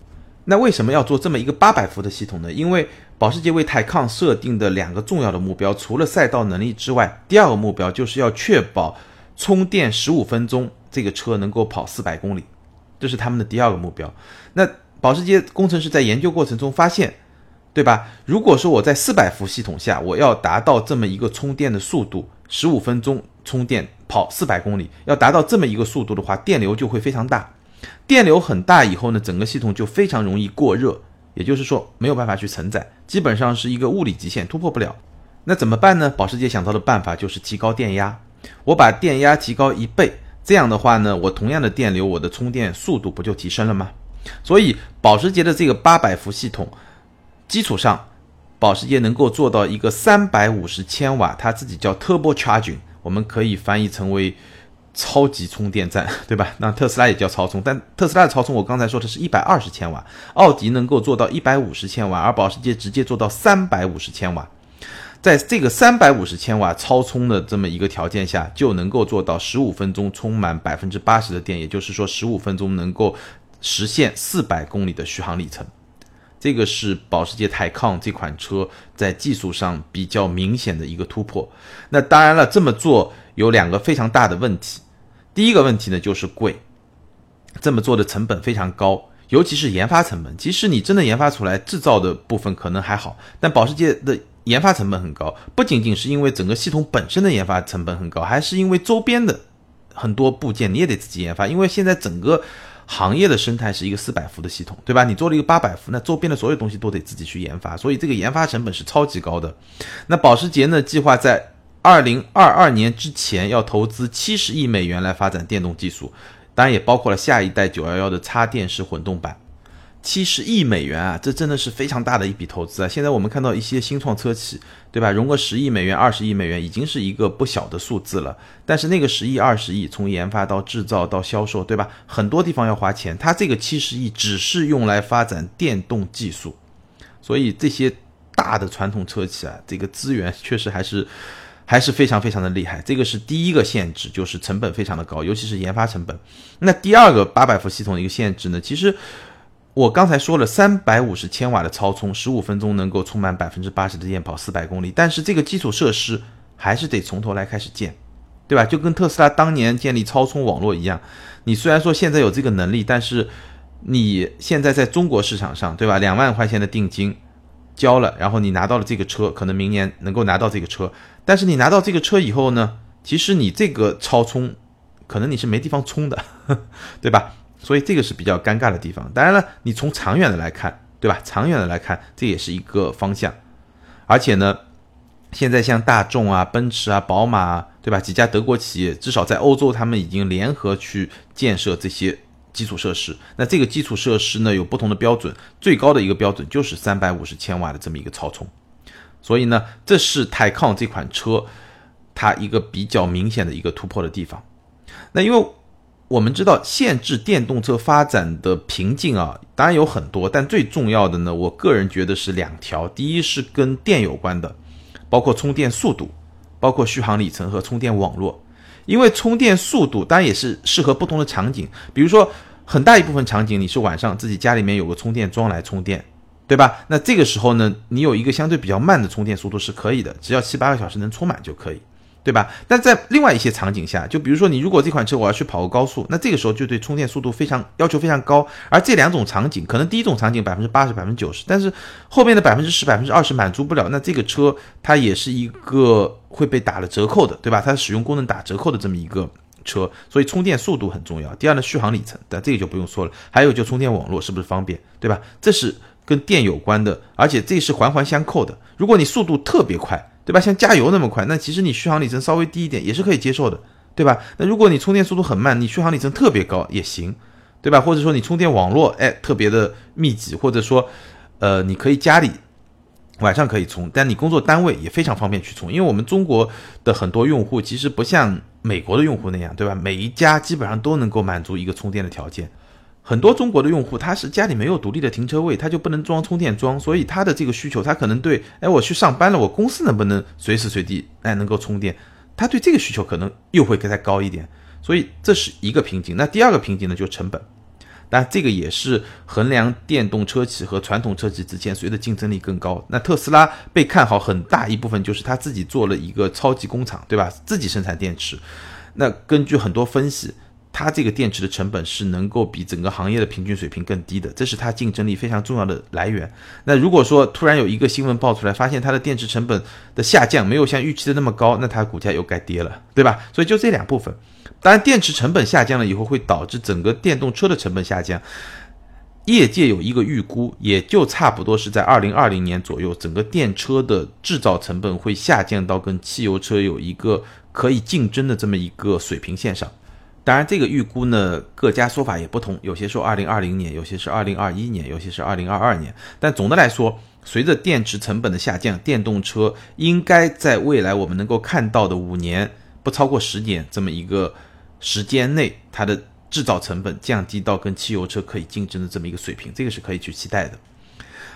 那为什么要做这么一个八百伏的系统呢？因为保时捷为泰康设定的两个重要的目标，除了赛道能力之外，第二个目标就是要确保充电十五分钟，这个车能够跑四百公里，这是他们的第二个目标。那保时捷工程师在研究过程中发现，对吧？如果说我在四百伏系统下，我要达到这么一个充电的速度，十五分钟充电。跑四百公里，要达到这么一个速度的话，电流就会非常大。电流很大以后呢，整个系统就非常容易过热，也就是说没有办法去承载，基本上是一个物理极限，突破不了。那怎么办呢？保时捷想到的办法就是提高电压。我把电压提高一倍，这样的话呢，我同样的电流，我的充电速度不就提升了吗？所以保时捷的这个八百伏系统基础上，保时捷能够做到一个三百五十千瓦，它自己叫 Turbo Charging。我们可以翻译成为超级充电站，对吧？那特斯拉也叫超充，但特斯拉的超充我刚才说的是一百二十千瓦，奥迪能够做到一百五十千瓦，而保时捷直接做到三百五十千瓦。在这个三百五十千瓦超充的这么一个条件下，就能够做到十五分钟充满百分之八十的电，也就是说十五分钟能够实现四百公里的续航里程。这个是保时捷泰康这款车在技术上比较明显的一个突破。那当然了，这么做有两个非常大的问题。第一个问题呢，就是贵，这么做的成本非常高，尤其是研发成本。即使你真的研发出来，制造的部分可能还好，但保时捷的研发成本很高，不仅仅是因为整个系统本身的研发成本很高，还是因为周边的很多部件你也得自己研发，因为现在整个。行业的生态是一个四百伏的系统，对吧？你做了一个八百伏，那周边的所有东西都得自己去研发，所以这个研发成本是超级高的。那保时捷呢，计划在二零二二年之前要投资七十亿美元来发展电动技术，当然也包括了下一代九幺幺的插电式混动版。七十亿美元啊，这真的是非常大的一笔投资啊！现在我们看到一些新创车企，对吧？融个十亿美元、二十亿美元，已经是一个不小的数字了。但是那个十亿、二十亿，从研发到制造到销售，对吧？很多地方要花钱。它这个七十亿只是用来发展电动技术，所以这些大的传统车企啊，这个资源确实还是还是非常非常的厉害。这个是第一个限制，就是成本非常的高，尤其是研发成本。那第二个八百伏系统的一个限制呢，其实。我刚才说了，三百五十千瓦的超充，十五分钟能够充满百分之八十的电，跑四百公里。但是这个基础设施还是得从头来开始建，对吧？就跟特斯拉当年建立超充网络一样。你虽然说现在有这个能力，但是你现在在中国市场上，对吧？两万块钱的定金交了，然后你拿到了这个车，可能明年能够拿到这个车。但是你拿到这个车以后呢，其实你这个超充可能你是没地方充的，对吧？所以这个是比较尴尬的地方。当然了，你从长远的来看，对吧？长远的来看，这也是一个方向。而且呢，现在像大众啊、奔驰啊、宝马，对吧？几家德国企业，至少在欧洲，他们已经联合去建设这些基础设施。那这个基础设施呢有不同的标准，最高的一个标准就是三百五十千瓦的这么一个超充。所以呢，这是泰康这款车它一个比较明显的一个突破的地方。那因为我们知道限制电动车发展的瓶颈啊，当然有很多，但最重要的呢，我个人觉得是两条。第一是跟电有关的，包括充电速度，包括续航里程和充电网络。因为充电速度当然也是适合不同的场景，比如说很大一部分场景你是晚上自己家里面有个充电桩来充电，对吧？那这个时候呢，你有一个相对比较慢的充电速度是可以的，只要七八个小时能充满就可以。对吧？但在另外一些场景下，就比如说你如果这款车我要去跑个高速，那这个时候就对充电速度非常要求非常高。而这两种场景，可能第一种场景百分之八十、百分之九十，但是后面的百分之十、百分之二十满足不了，那这个车它也是一个会被打了折扣的，对吧？它使用功能打折扣的这么一个车，所以充电速度很重要。第二呢，续航里程，但这个就不用说了。还有就充电网络是不是方便，对吧？这是跟电有关的，而且这是环环相扣的。如果你速度特别快，对吧？像加油那么快，那其实你续航里程稍微低一点也是可以接受的，对吧？那如果你充电速度很慢，你续航里程特别高也行，对吧？或者说你充电网络哎特别的密集，或者说，呃，你可以家里晚上可以充，但你工作单位也非常方便去充，因为我们中国的很多用户其实不像美国的用户那样，对吧？每一家基本上都能够满足一个充电的条件。很多中国的用户，他是家里没有独立的停车位，他就不能装充电桩，所以他的这个需求，他可能对，哎，我去上班了，我公司能不能随时随地哎能够充电？他对这个需求可能又会更再高一点，所以这是一个瓶颈。那第二个瓶颈呢，就是成本，但这个也是衡量电动车企和传统车企之间谁的竞争力更高。那特斯拉被看好很大一部分就是他自己做了一个超级工厂，对吧？自己生产电池。那根据很多分析。它这个电池的成本是能够比整个行业的平均水平更低的，这是它竞争力非常重要的来源。那如果说突然有一个新闻爆出来，发现它的电池成本的下降没有像预期的那么高，那它股价又该跌了，对吧？所以就这两部分。当然，电池成本下降了以后，会导致整个电动车的成本下降。业界有一个预估，也就差不多是在二零二零年左右，整个电车的制造成本会下降到跟汽油车有一个可以竞争的这么一个水平线上。当然，这个预估呢，各家说法也不同，有些说二零二零年，有些是二零二一年，有些是二零二二年。但总的来说，随着电池成本的下降，电动车应该在未来我们能够看到的五年不超过十年这么一个时间内，它的制造成本降低到跟汽油车可以竞争的这么一个水平，这个是可以去期待的。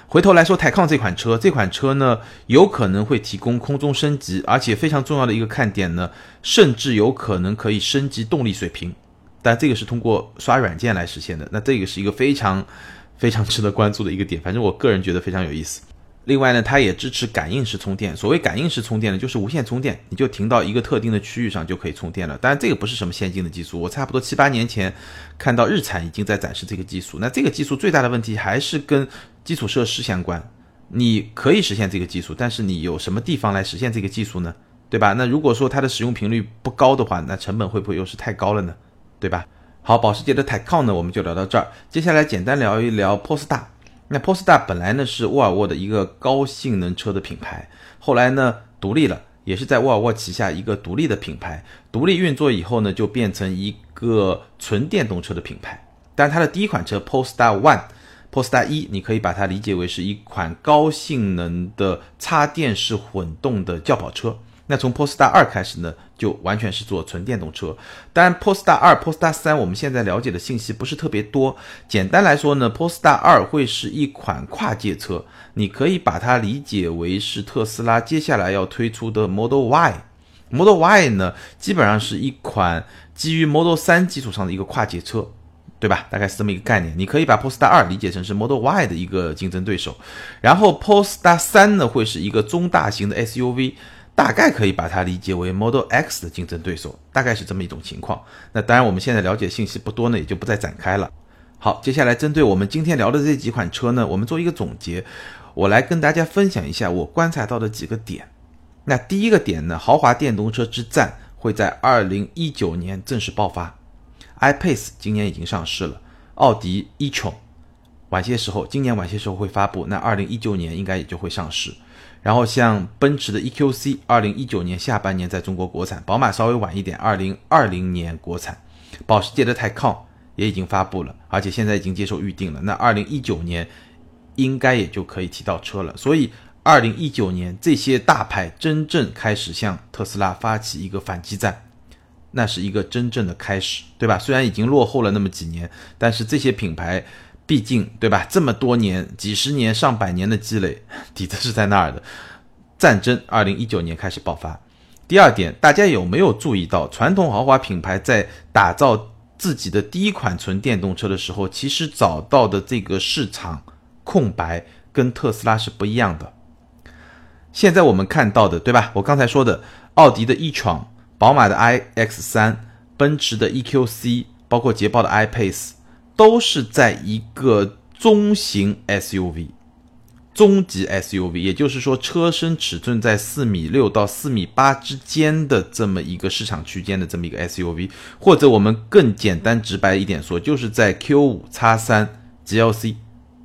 回头来说，泰康这款车，这款车呢有可能会提供空中升级，而且非常重要的一个看点呢，甚至有可能可以升级动力水平，但这个是通过刷软件来实现的。那这个是一个非常 非常值得关注的一个点，反正我个人觉得非常有意思。另外呢，它也支持感应式充电。所谓感应式充电呢，就是无线充电，你就停到一个特定的区域上就可以充电了。当然，这个不是什么先进的技术，我差不多七八年前看到日产已经在展示这个技术。那这个技术最大的问题还是跟基础设施相关。你可以实现这个技术，但是你有什么地方来实现这个技术呢？对吧？那如果说它的使用频率不高的话，那成本会不会又是太高了呢？对吧？好，保时捷的 Taycan 呢，我们就聊到这儿。接下来简单聊一聊 Polestar。那 Polestar 本来呢是沃尔沃的一个高性能车的品牌，后来呢独立了，也是在沃尔沃旗下一个独立的品牌，独立运作以后呢就变成一个纯电动车的品牌。但它的第一款车 Polestar One Polestar 一，你可以把它理解为是一款高性能的插电式混动的轿跑车。那从 Polestar 二开始呢，就完全是做纯电动车。当然，Polestar 二、Polestar 三，我们现在了解的信息不是特别多。简单来说呢，Polestar 二会是一款跨界车，你可以把它理解为是特斯拉接下来要推出的 Model Y。Model Y 呢，基本上是一款基于 Model 三基础上的一个跨界车，对吧？大概是这么一个概念。你可以把 Polestar 二理解成是 Model Y 的一个竞争对手。然后 Polestar 三呢，会是一个中大型的 SUV。大概可以把它理解为 Model X 的竞争对手，大概是这么一种情况。那当然，我们现在了解信息不多呢，也就不再展开了。好，接下来针对我们今天聊的这几款车呢，我们做一个总结，我来跟大家分享一下我观察到的几个点。那第一个点呢，豪华电动车之战会在二零一九年正式爆发。iPace 今年已经上市了，奥迪 e-tron 晚些时候，今年晚些时候会发布，那二零一九年应该也就会上市。然后像奔驰的 EQC，二零一九年下半年在中国国产；宝马稍微晚一点，二零二零年国产；保时捷的 Taycan 也已经发布了，而且现在已经接受预定了。那二零一九年应该也就可以提到车了。所以二零一九年这些大牌真正开始向特斯拉发起一个反击战，那是一个真正的开始，对吧？虽然已经落后了那么几年，但是这些品牌毕竟，对吧？这么多年、几十年、上百年的积累，底子是在那儿的。战争二零一九年开始爆发。第二点，大家有没有注意到，传统豪华品牌在打造自己的第一款纯电动车的时候，其实找到的这个市场空白跟特斯拉是不一样的。现在我们看到的，对吧？我刚才说的，奥迪的 e-tron、宝马的 iX3、奔驰的 EQC，包括捷豹的 iPace，都是在一个中型 SUV。中级 SUV，也就是说车身尺寸在四米六到四米八之间的这么一个市场区间的这么一个 SUV，或者我们更简单直白一点说，就是在 Q 五叉三 GLC，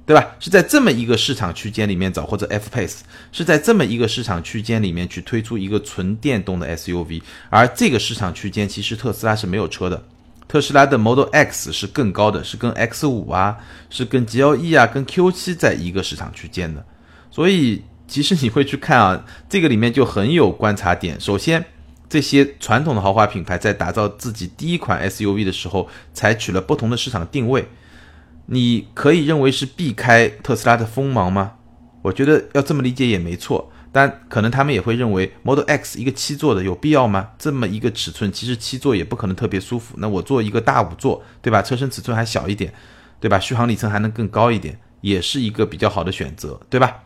对吧？是在这么一个市场区间里面找，或者 F Pace 是在这么一个市场区间里面去推出一个纯电动的 SUV，而这个市场区间其实特斯拉是没有车的。特斯拉的 Model X 是更高的，是跟 X 五啊，是跟 GLE 啊，跟 Q 七在一个市场区间的。所以其实你会去看啊，这个里面就很有观察点。首先，这些传统的豪华品牌在打造自己第一款 SUV 的时候，采取了不同的市场定位。你可以认为是避开特斯拉的锋芒吗？我觉得要这么理解也没错。但可能他们也会认为 Model X 一个七座的有必要吗？这么一个尺寸，其实七座也不可能特别舒服。那我做一个大五座，对吧？车身尺寸还小一点，对吧？续航里程还能更高一点，也是一个比较好的选择，对吧？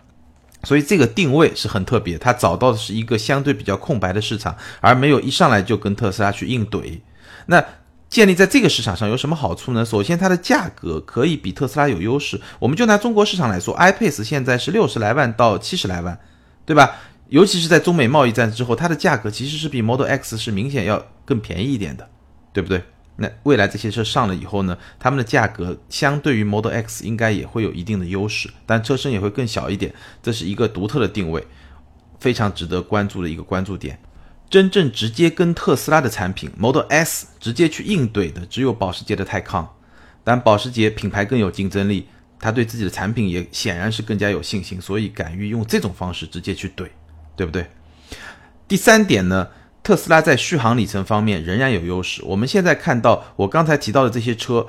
所以这个定位是很特别，它找到的是一个相对比较空白的市场，而没有一上来就跟特斯拉去硬怼。那建立在这个市场上有什么好处呢？首先，它的价格可以比特斯拉有优势。我们就拿中国市场来说，iPace 现在是六十来万到七十来万。对吧？尤其是在中美贸易战之后，它的价格其实是比 Model X 是明显要更便宜一点的，对不对？那未来这些车上了以后呢，它们的价格相对于 Model X 应该也会有一定的优势，但车身也会更小一点，这是一个独特的定位，非常值得关注的一个关注点。真正直接跟特斯拉的产品 Model S 直接去应对的，只有保时捷的泰康，但保时捷品牌更有竞争力。他对自己的产品也显然是更加有信心，所以敢于用这种方式直接去怼，对不对？第三点呢，特斯拉在续航里程方面仍然有优势。我们现在看到我刚才提到的这些车，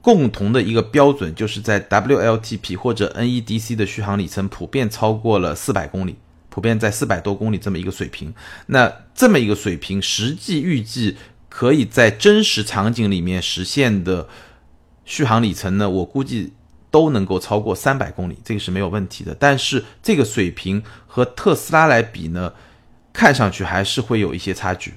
共同的一个标准就是在 WLTP 或者 NEDC 的续航里程普遍超过了四百公里，普遍在四百多公里这么一个水平。那这么一个水平，实际预计可以在真实场景里面实现的续航里程呢？我估计。都能够超过三百公里，这个是没有问题的。但是这个水平和特斯拉来比呢，看上去还是会有一些差距，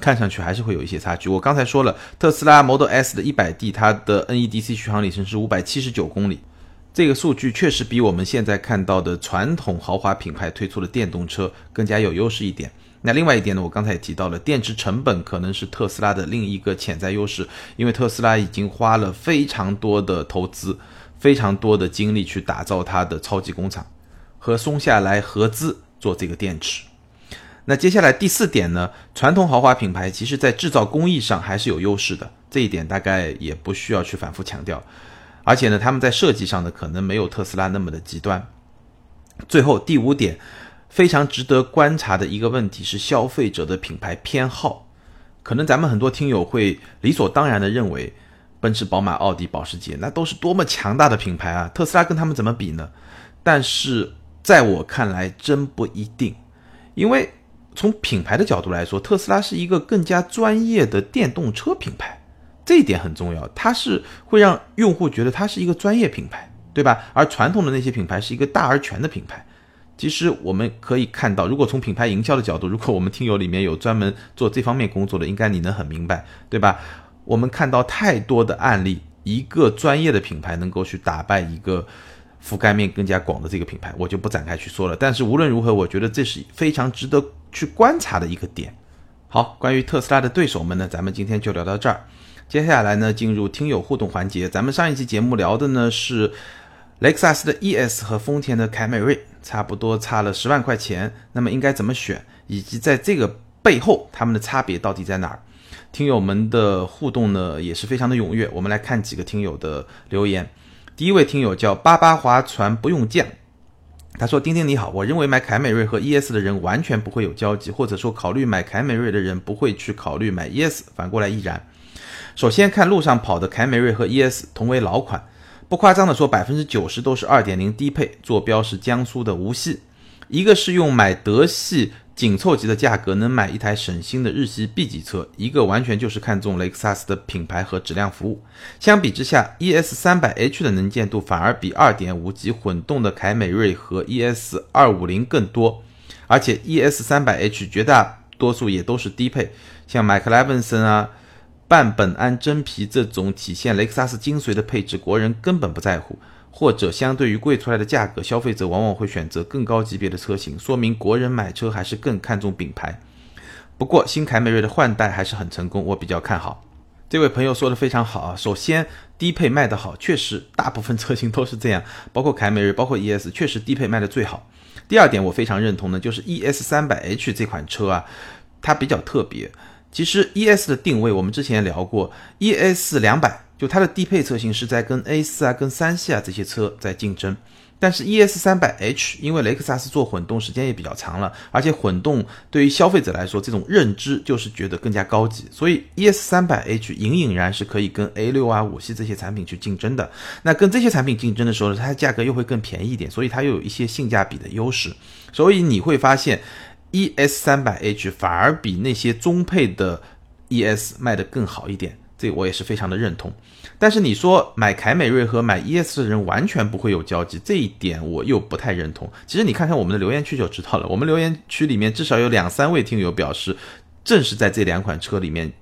看上去还是会有一些差距。我刚才说了，特斯拉 Model S 的一百 D，它的 NEDC 续航里程是五百七十九公里，这个数据确实比我们现在看到的传统豪华品牌推出的电动车更加有优势一点。那另外一点呢，我刚才也提到了，电池成本可能是特斯拉的另一个潜在优势，因为特斯拉已经花了非常多的投资。非常多的精力去打造它的超级工厂，和松下来合资做这个电池。那接下来第四点呢？传统豪华品牌其实在制造工艺上还是有优势的，这一点大概也不需要去反复强调。而且呢，他们在设计上呢，可能没有特斯拉那么的极端。最后第五点，非常值得观察的一个问题是消费者的品牌偏好。可能咱们很多听友会理所当然的认为。奔驰、宝马、奥迪、保时捷，那都是多么强大的品牌啊！特斯拉跟他们怎么比呢？但是在我看来，真不一定。因为从品牌的角度来说，特斯拉是一个更加专业的电动车品牌，这一点很重要。它是会让用户觉得它是一个专业品牌，对吧？而传统的那些品牌是一个大而全的品牌。其实我们可以看到，如果从品牌营销的角度，如果我们听友里面有专门做这方面工作的，应该你能很明白，对吧？我们看到太多的案例，一个专业的品牌能够去打败一个覆盖面更加广的这个品牌，我就不展开去说了。但是无论如何，我觉得这是非常值得去观察的一个点。好，关于特斯拉的对手们呢，咱们今天就聊到这儿。接下来呢，进入听友互动环节。咱们上一期节目聊的呢是雷克萨斯的 ES 和丰田的凯美瑞，差不多差了十万块钱，那么应该怎么选，以及在这个背后他们的差别到底在哪儿？听友们的互动呢也是非常的踊跃。我们来看几个听友的留言。第一位听友叫巴巴划船不用桨，他说：“丁丁你好，我认为买凯美瑞和 ES 的人完全不会有交集，或者说考虑买凯美瑞的人不会去考虑买 ES，反过来亦然。首先看路上跑的凯美瑞和 ES 同为老款，不夸张的说，百分之九十都是二点零低配，坐标是江苏的无锡。一个是用买德系。”紧凑级的价格能买一台省心的日系 B 级车，一个完全就是看中雷克萨斯的品牌和质量服务。相比之下，ES 三百 H 的能见度反而比二点五级混动的凯美瑞和 ES 二五零更多，而且 ES 三百 H 绝大多数也都是低配，像麦克莱文森啊、半苯胺真皮这种体现雷克萨斯精髓的配置，国人根本不在乎。或者相对于贵出来的价格，消费者往往会选择更高级别的车型，说明国人买车还是更看重品牌。不过新凯美瑞的换代还是很成功，我比较看好。这位朋友说的非常好啊，首先低配卖得好，确实大部分车型都是这样，包括凯美瑞，包括 ES，确实低配卖的最好。第二点我非常认同的，就是 ES 三百 H 这款车啊，它比较特别。其实 ES 的定位我们之前聊过，ES 两百。就它的低配车型是在跟 A 四啊、跟三系啊这些车在竞争，但是 ES 三百 H 因为雷克萨斯做混动时间也比较长了，而且混动对于消费者来说这种认知就是觉得更加高级，所以 ES 三百 H 隐隐然是可以跟 A 六啊、五系这些产品去竞争的。那跟这些产品竞争的时候呢，它的价格又会更便宜一点，所以它又有一些性价比的优势。所以你会发现 ES 三百 H 反而比那些中配的 ES 卖的更好一点。这我也是非常的认同，但是你说买凯美瑞和买 ES 的人完全不会有交集，这一点我又不太认同。其实你看看我们的留言区就知道了，我们留言区里面至少有两三位听友表示，正是在这两款车里面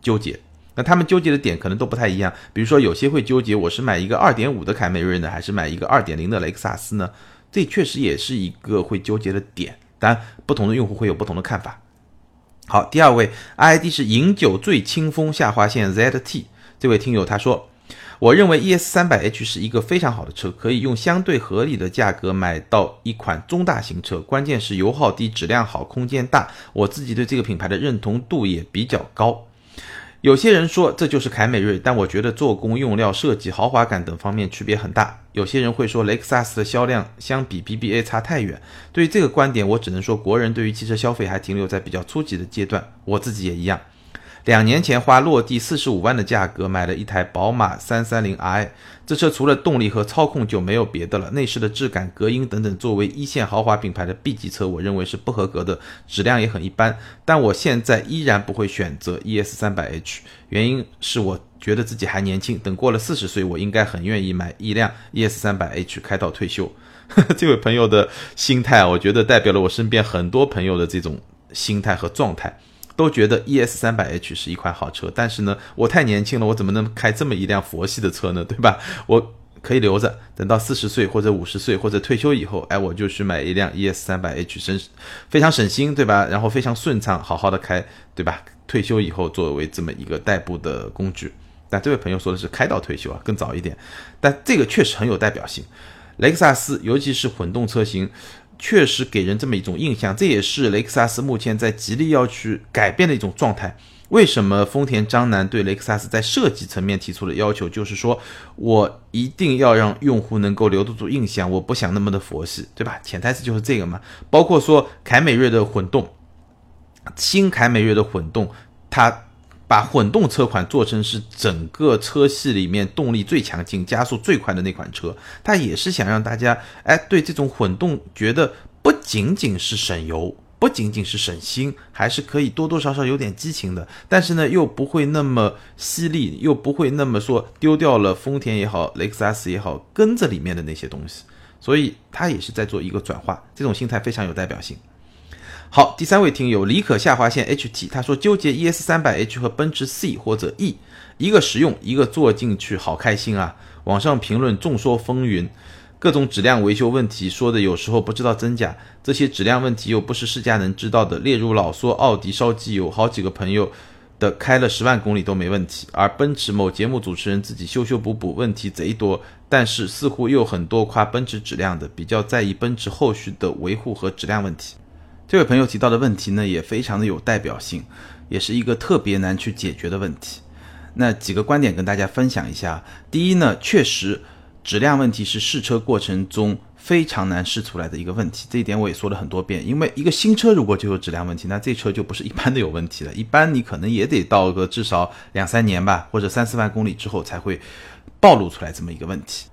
纠结。那他们纠结的点可能都不太一样，比如说有些会纠结我是买一个2.5的凯美瑞呢，还是买一个2.0的雷克萨斯呢？这确实也是一个会纠结的点。当然，不同的用户会有不同的看法。好，第二位 ID 是饮酒醉清风下划线 ZT 这位听友他说，我认为 ES 三百 H 是一个非常好的车，可以用相对合理的价格买到一款中大型车，关键是油耗低、质量好、空间大，我自己对这个品牌的认同度也比较高。有些人说这就是凯美瑞，但我觉得做工、用料、设计、豪华感等方面区别很大。有些人会说雷克萨斯的销量相比 BBA 差太远。对于这个观点，我只能说国人对于汽车消费还停留在比较初级的阶段，我自己也一样。两年前花落地四十五万的价格买了一台宝马三三零 i，这车除了动力和操控就没有别的了，内饰的质感、隔音等等，作为一线豪华品牌的 B 级车，我认为是不合格的，质量也很一般。但我现在依然不会选择 ES 三百 H，原因是我觉得自己还年轻，等过了四十岁，我应该很愿意买一辆 ES 三百 H 开到退休。这位朋友的心态，我觉得代表了我身边很多朋友的这种心态和状态。都觉得 ES 三百 H 是一款好车，但是呢，我太年轻了，我怎么能开这么一辆佛系的车呢？对吧？我可以留着，等到四十岁或者五十岁或者退休以后，哎，我就去买一辆 ES 三百 H，省非常省心，对吧？然后非常顺畅，好好的开，对吧？退休以后作为这么一个代步的工具。但这位朋友说的是开到退休啊，更早一点。但这个确实很有代表性，雷克萨斯，尤其是混动车型。确实给人这么一种印象，这也是雷克萨斯目前在极力要去改变的一种状态。为什么丰田张楠对雷克萨斯在设计层面提出的要求，就是说我一定要让用户能够留得住印象，我不想那么的佛系，对吧？潜台词就是这个嘛。包括说凯美瑞的混动，新凯美瑞的混动，它。把混动车款做成是整个车系里面动力最强劲、加速最快的那款车，它也是想让大家哎对这种混动觉得不仅仅是省油，不仅仅是省心，还是可以多多少少有点激情的。但是呢，又不会那么犀利，又不会那么说丢掉了丰田也好、雷克萨斯也好跟着里面的那些东西。所以它也是在做一个转化，这种心态非常有代表性。好，第三位听友李可下划线 HT，他说纠结 ES 三百 H 和奔驰 C 或者 E，一个实用，一个坐进去好开心啊！网上评论众说纷纭，各种质量维修问题说的有时候不知道真假，这些质量问题又不是世家能知道的。例如老说奥迪烧机油，好几个朋友的开了十万公里都没问题，而奔驰某节目主持人自己修修补补问题贼多，但是似乎又很多夸奔驰质量的，比较在意奔驰后续的维护和质量问题。这位朋友提到的问题呢，也非常的有代表性，也是一个特别难去解决的问题。那几个观点跟大家分享一下。第一呢，确实质量问题是试车过程中非常难试出来的一个问题，这一点我也说了很多遍。因为一个新车如果就有质量问题，那这车就不是一般的有问题了，一般你可能也得到个至少两三年吧，或者三四万公里之后才会暴露出来这么一个问题。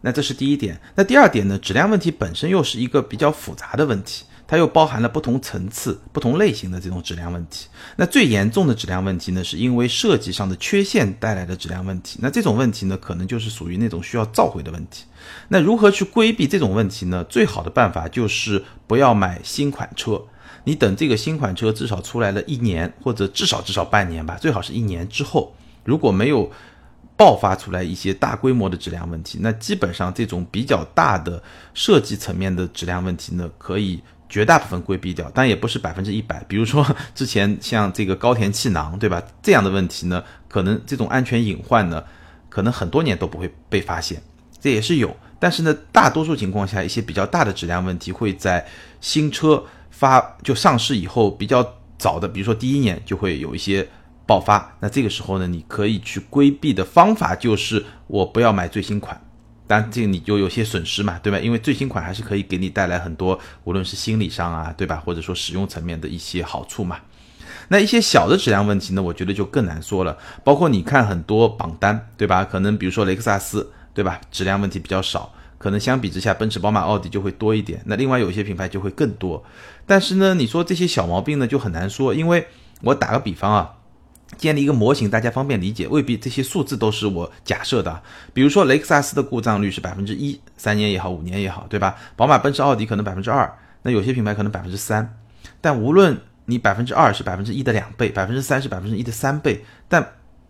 那这是第一点。那第二点呢，质量问题本身又是一个比较复杂的问题。它又包含了不同层次、不同类型的这种质量问题。那最严重的质量问题呢，是因为设计上的缺陷带来的质量问题。那这种问题呢，可能就是属于那种需要召回的问题。那如何去规避这种问题呢？最好的办法就是不要买新款车，你等这个新款车至少出来了一年，或者至少至少半年吧，最好是一年之后，如果没有爆发出来一些大规模的质量问题，那基本上这种比较大的设计层面的质量问题呢，可以。绝大部分规避掉，但也不是百分之一百。比如说 之前像这个高田气囊，对吧？这样的问题呢，可能这种安全隐患呢，可能很多年都不会被发现，这也是有。但是呢，大多数情况下，一些比较大的质量问题会在新车发就上市以后比较早的，比如说第一年就会有一些爆发。那这个时候呢，你可以去规避的方法就是我不要买最新款。但这个你就有些损失嘛，对吧？因为最新款还是可以给你带来很多，无论是心理上啊，对吧？或者说使用层面的一些好处嘛。那一些小的质量问题呢，我觉得就更难说了。包括你看很多榜单，对吧？可能比如说雷克萨斯，对吧？质量问题比较少，可能相比之下，奔驰、宝马、奥迪就会多一点。那另外有一些品牌就会更多。但是呢，你说这些小毛病呢，就很难说。因为我打个比方啊。建立一个模型，大家方便理解，未必这些数字都是我假设的。比如说，雷克萨斯的故障率是百分之一，三年也好，五年也好，对吧？宝马、奔驰、奥迪可能百分之二，那有些品牌可能百分之三。但无论你百分之二是百分之一的两倍，百分之三是百分之一的三倍，但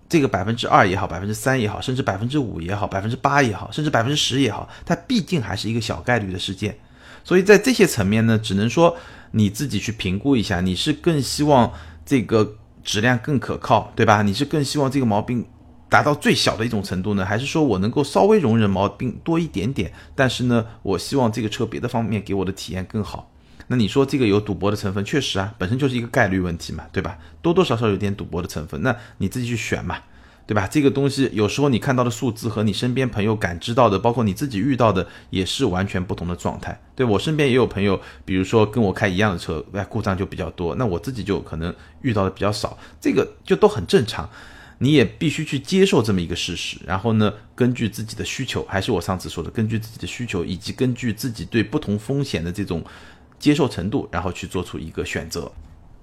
这个百分之二也好，百分之三也好，甚至百分之五也好，百分之八也好，甚至百分之十也好，它毕竟还是一个小概率的事件。所以在这些层面呢，只能说你自己去评估一下，你是更希望这个。质量更可靠，对吧？你是更希望这个毛病达到最小的一种程度呢，还是说我能够稍微容忍毛病多一点点？但是呢，我希望这个车别的方面给我的体验更好。那你说这个有赌博的成分，确实啊，本身就是一个概率问题嘛，对吧？多多少少有点赌博的成分，那你自己去选嘛。对吧？这个东西有时候你看到的数字和你身边朋友感知到的，包括你自己遇到的，也是完全不同的状态。对我身边也有朋友，比如说跟我开一样的车，哎，故障就比较多，那我自己就可能遇到的比较少，这个就都很正常。你也必须去接受这么一个事实，然后呢，根据自己的需求，还是我上次说的，根据自己的需求，以及根据自己对不同风险的这种接受程度，然后去做出一个选择。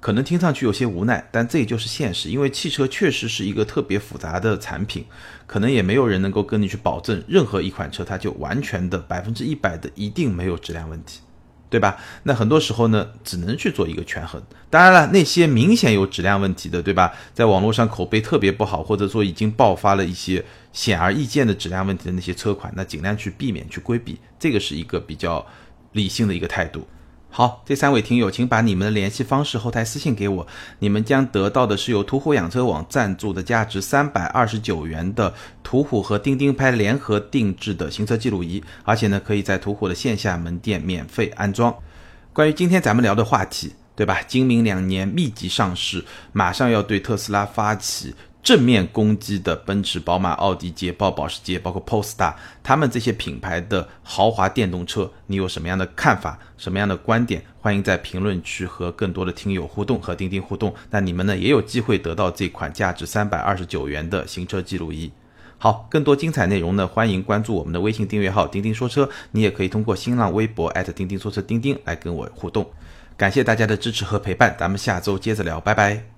可能听上去有些无奈，但这也就是现实。因为汽车确实是一个特别复杂的产品，可能也没有人能够跟你去保证任何一款车它就完全的百分之一百的一定没有质量问题，对吧？那很多时候呢，只能去做一个权衡。当然了，那些明显有质量问题的，对吧？在网络上口碑特别不好，或者说已经爆发了一些显而易见的质量问题的那些车款，那尽量去避免去规避，这个是一个比较理性的一个态度。好，这三位听友，请把你们的联系方式后台私信给我。你们将得到的是由途虎养车网赞助的价值三百二十九元的途虎和钉钉拍联合定制的行车记录仪，而且呢，可以在途虎的线下门店免费安装。关于今天咱们聊的话题，对吧？今明两年密集上市，马上要对特斯拉发起。正面攻击的奔驰、宝马、奥迪、捷豹、保时捷，包括 Polestar，他们这些品牌的豪华电动车，你有什么样的看法？什么样的观点？欢迎在评论区和更多的听友互动，和钉钉互动。那你们呢，也有机会得到这款价值三百二十九元的行车记录仪。好，更多精彩内容呢，欢迎关注我们的微信订阅号“钉钉说车”，你也可以通过新浪微博钉钉说车钉钉来跟我互动。感谢大家的支持和陪伴，咱们下周接着聊，拜拜。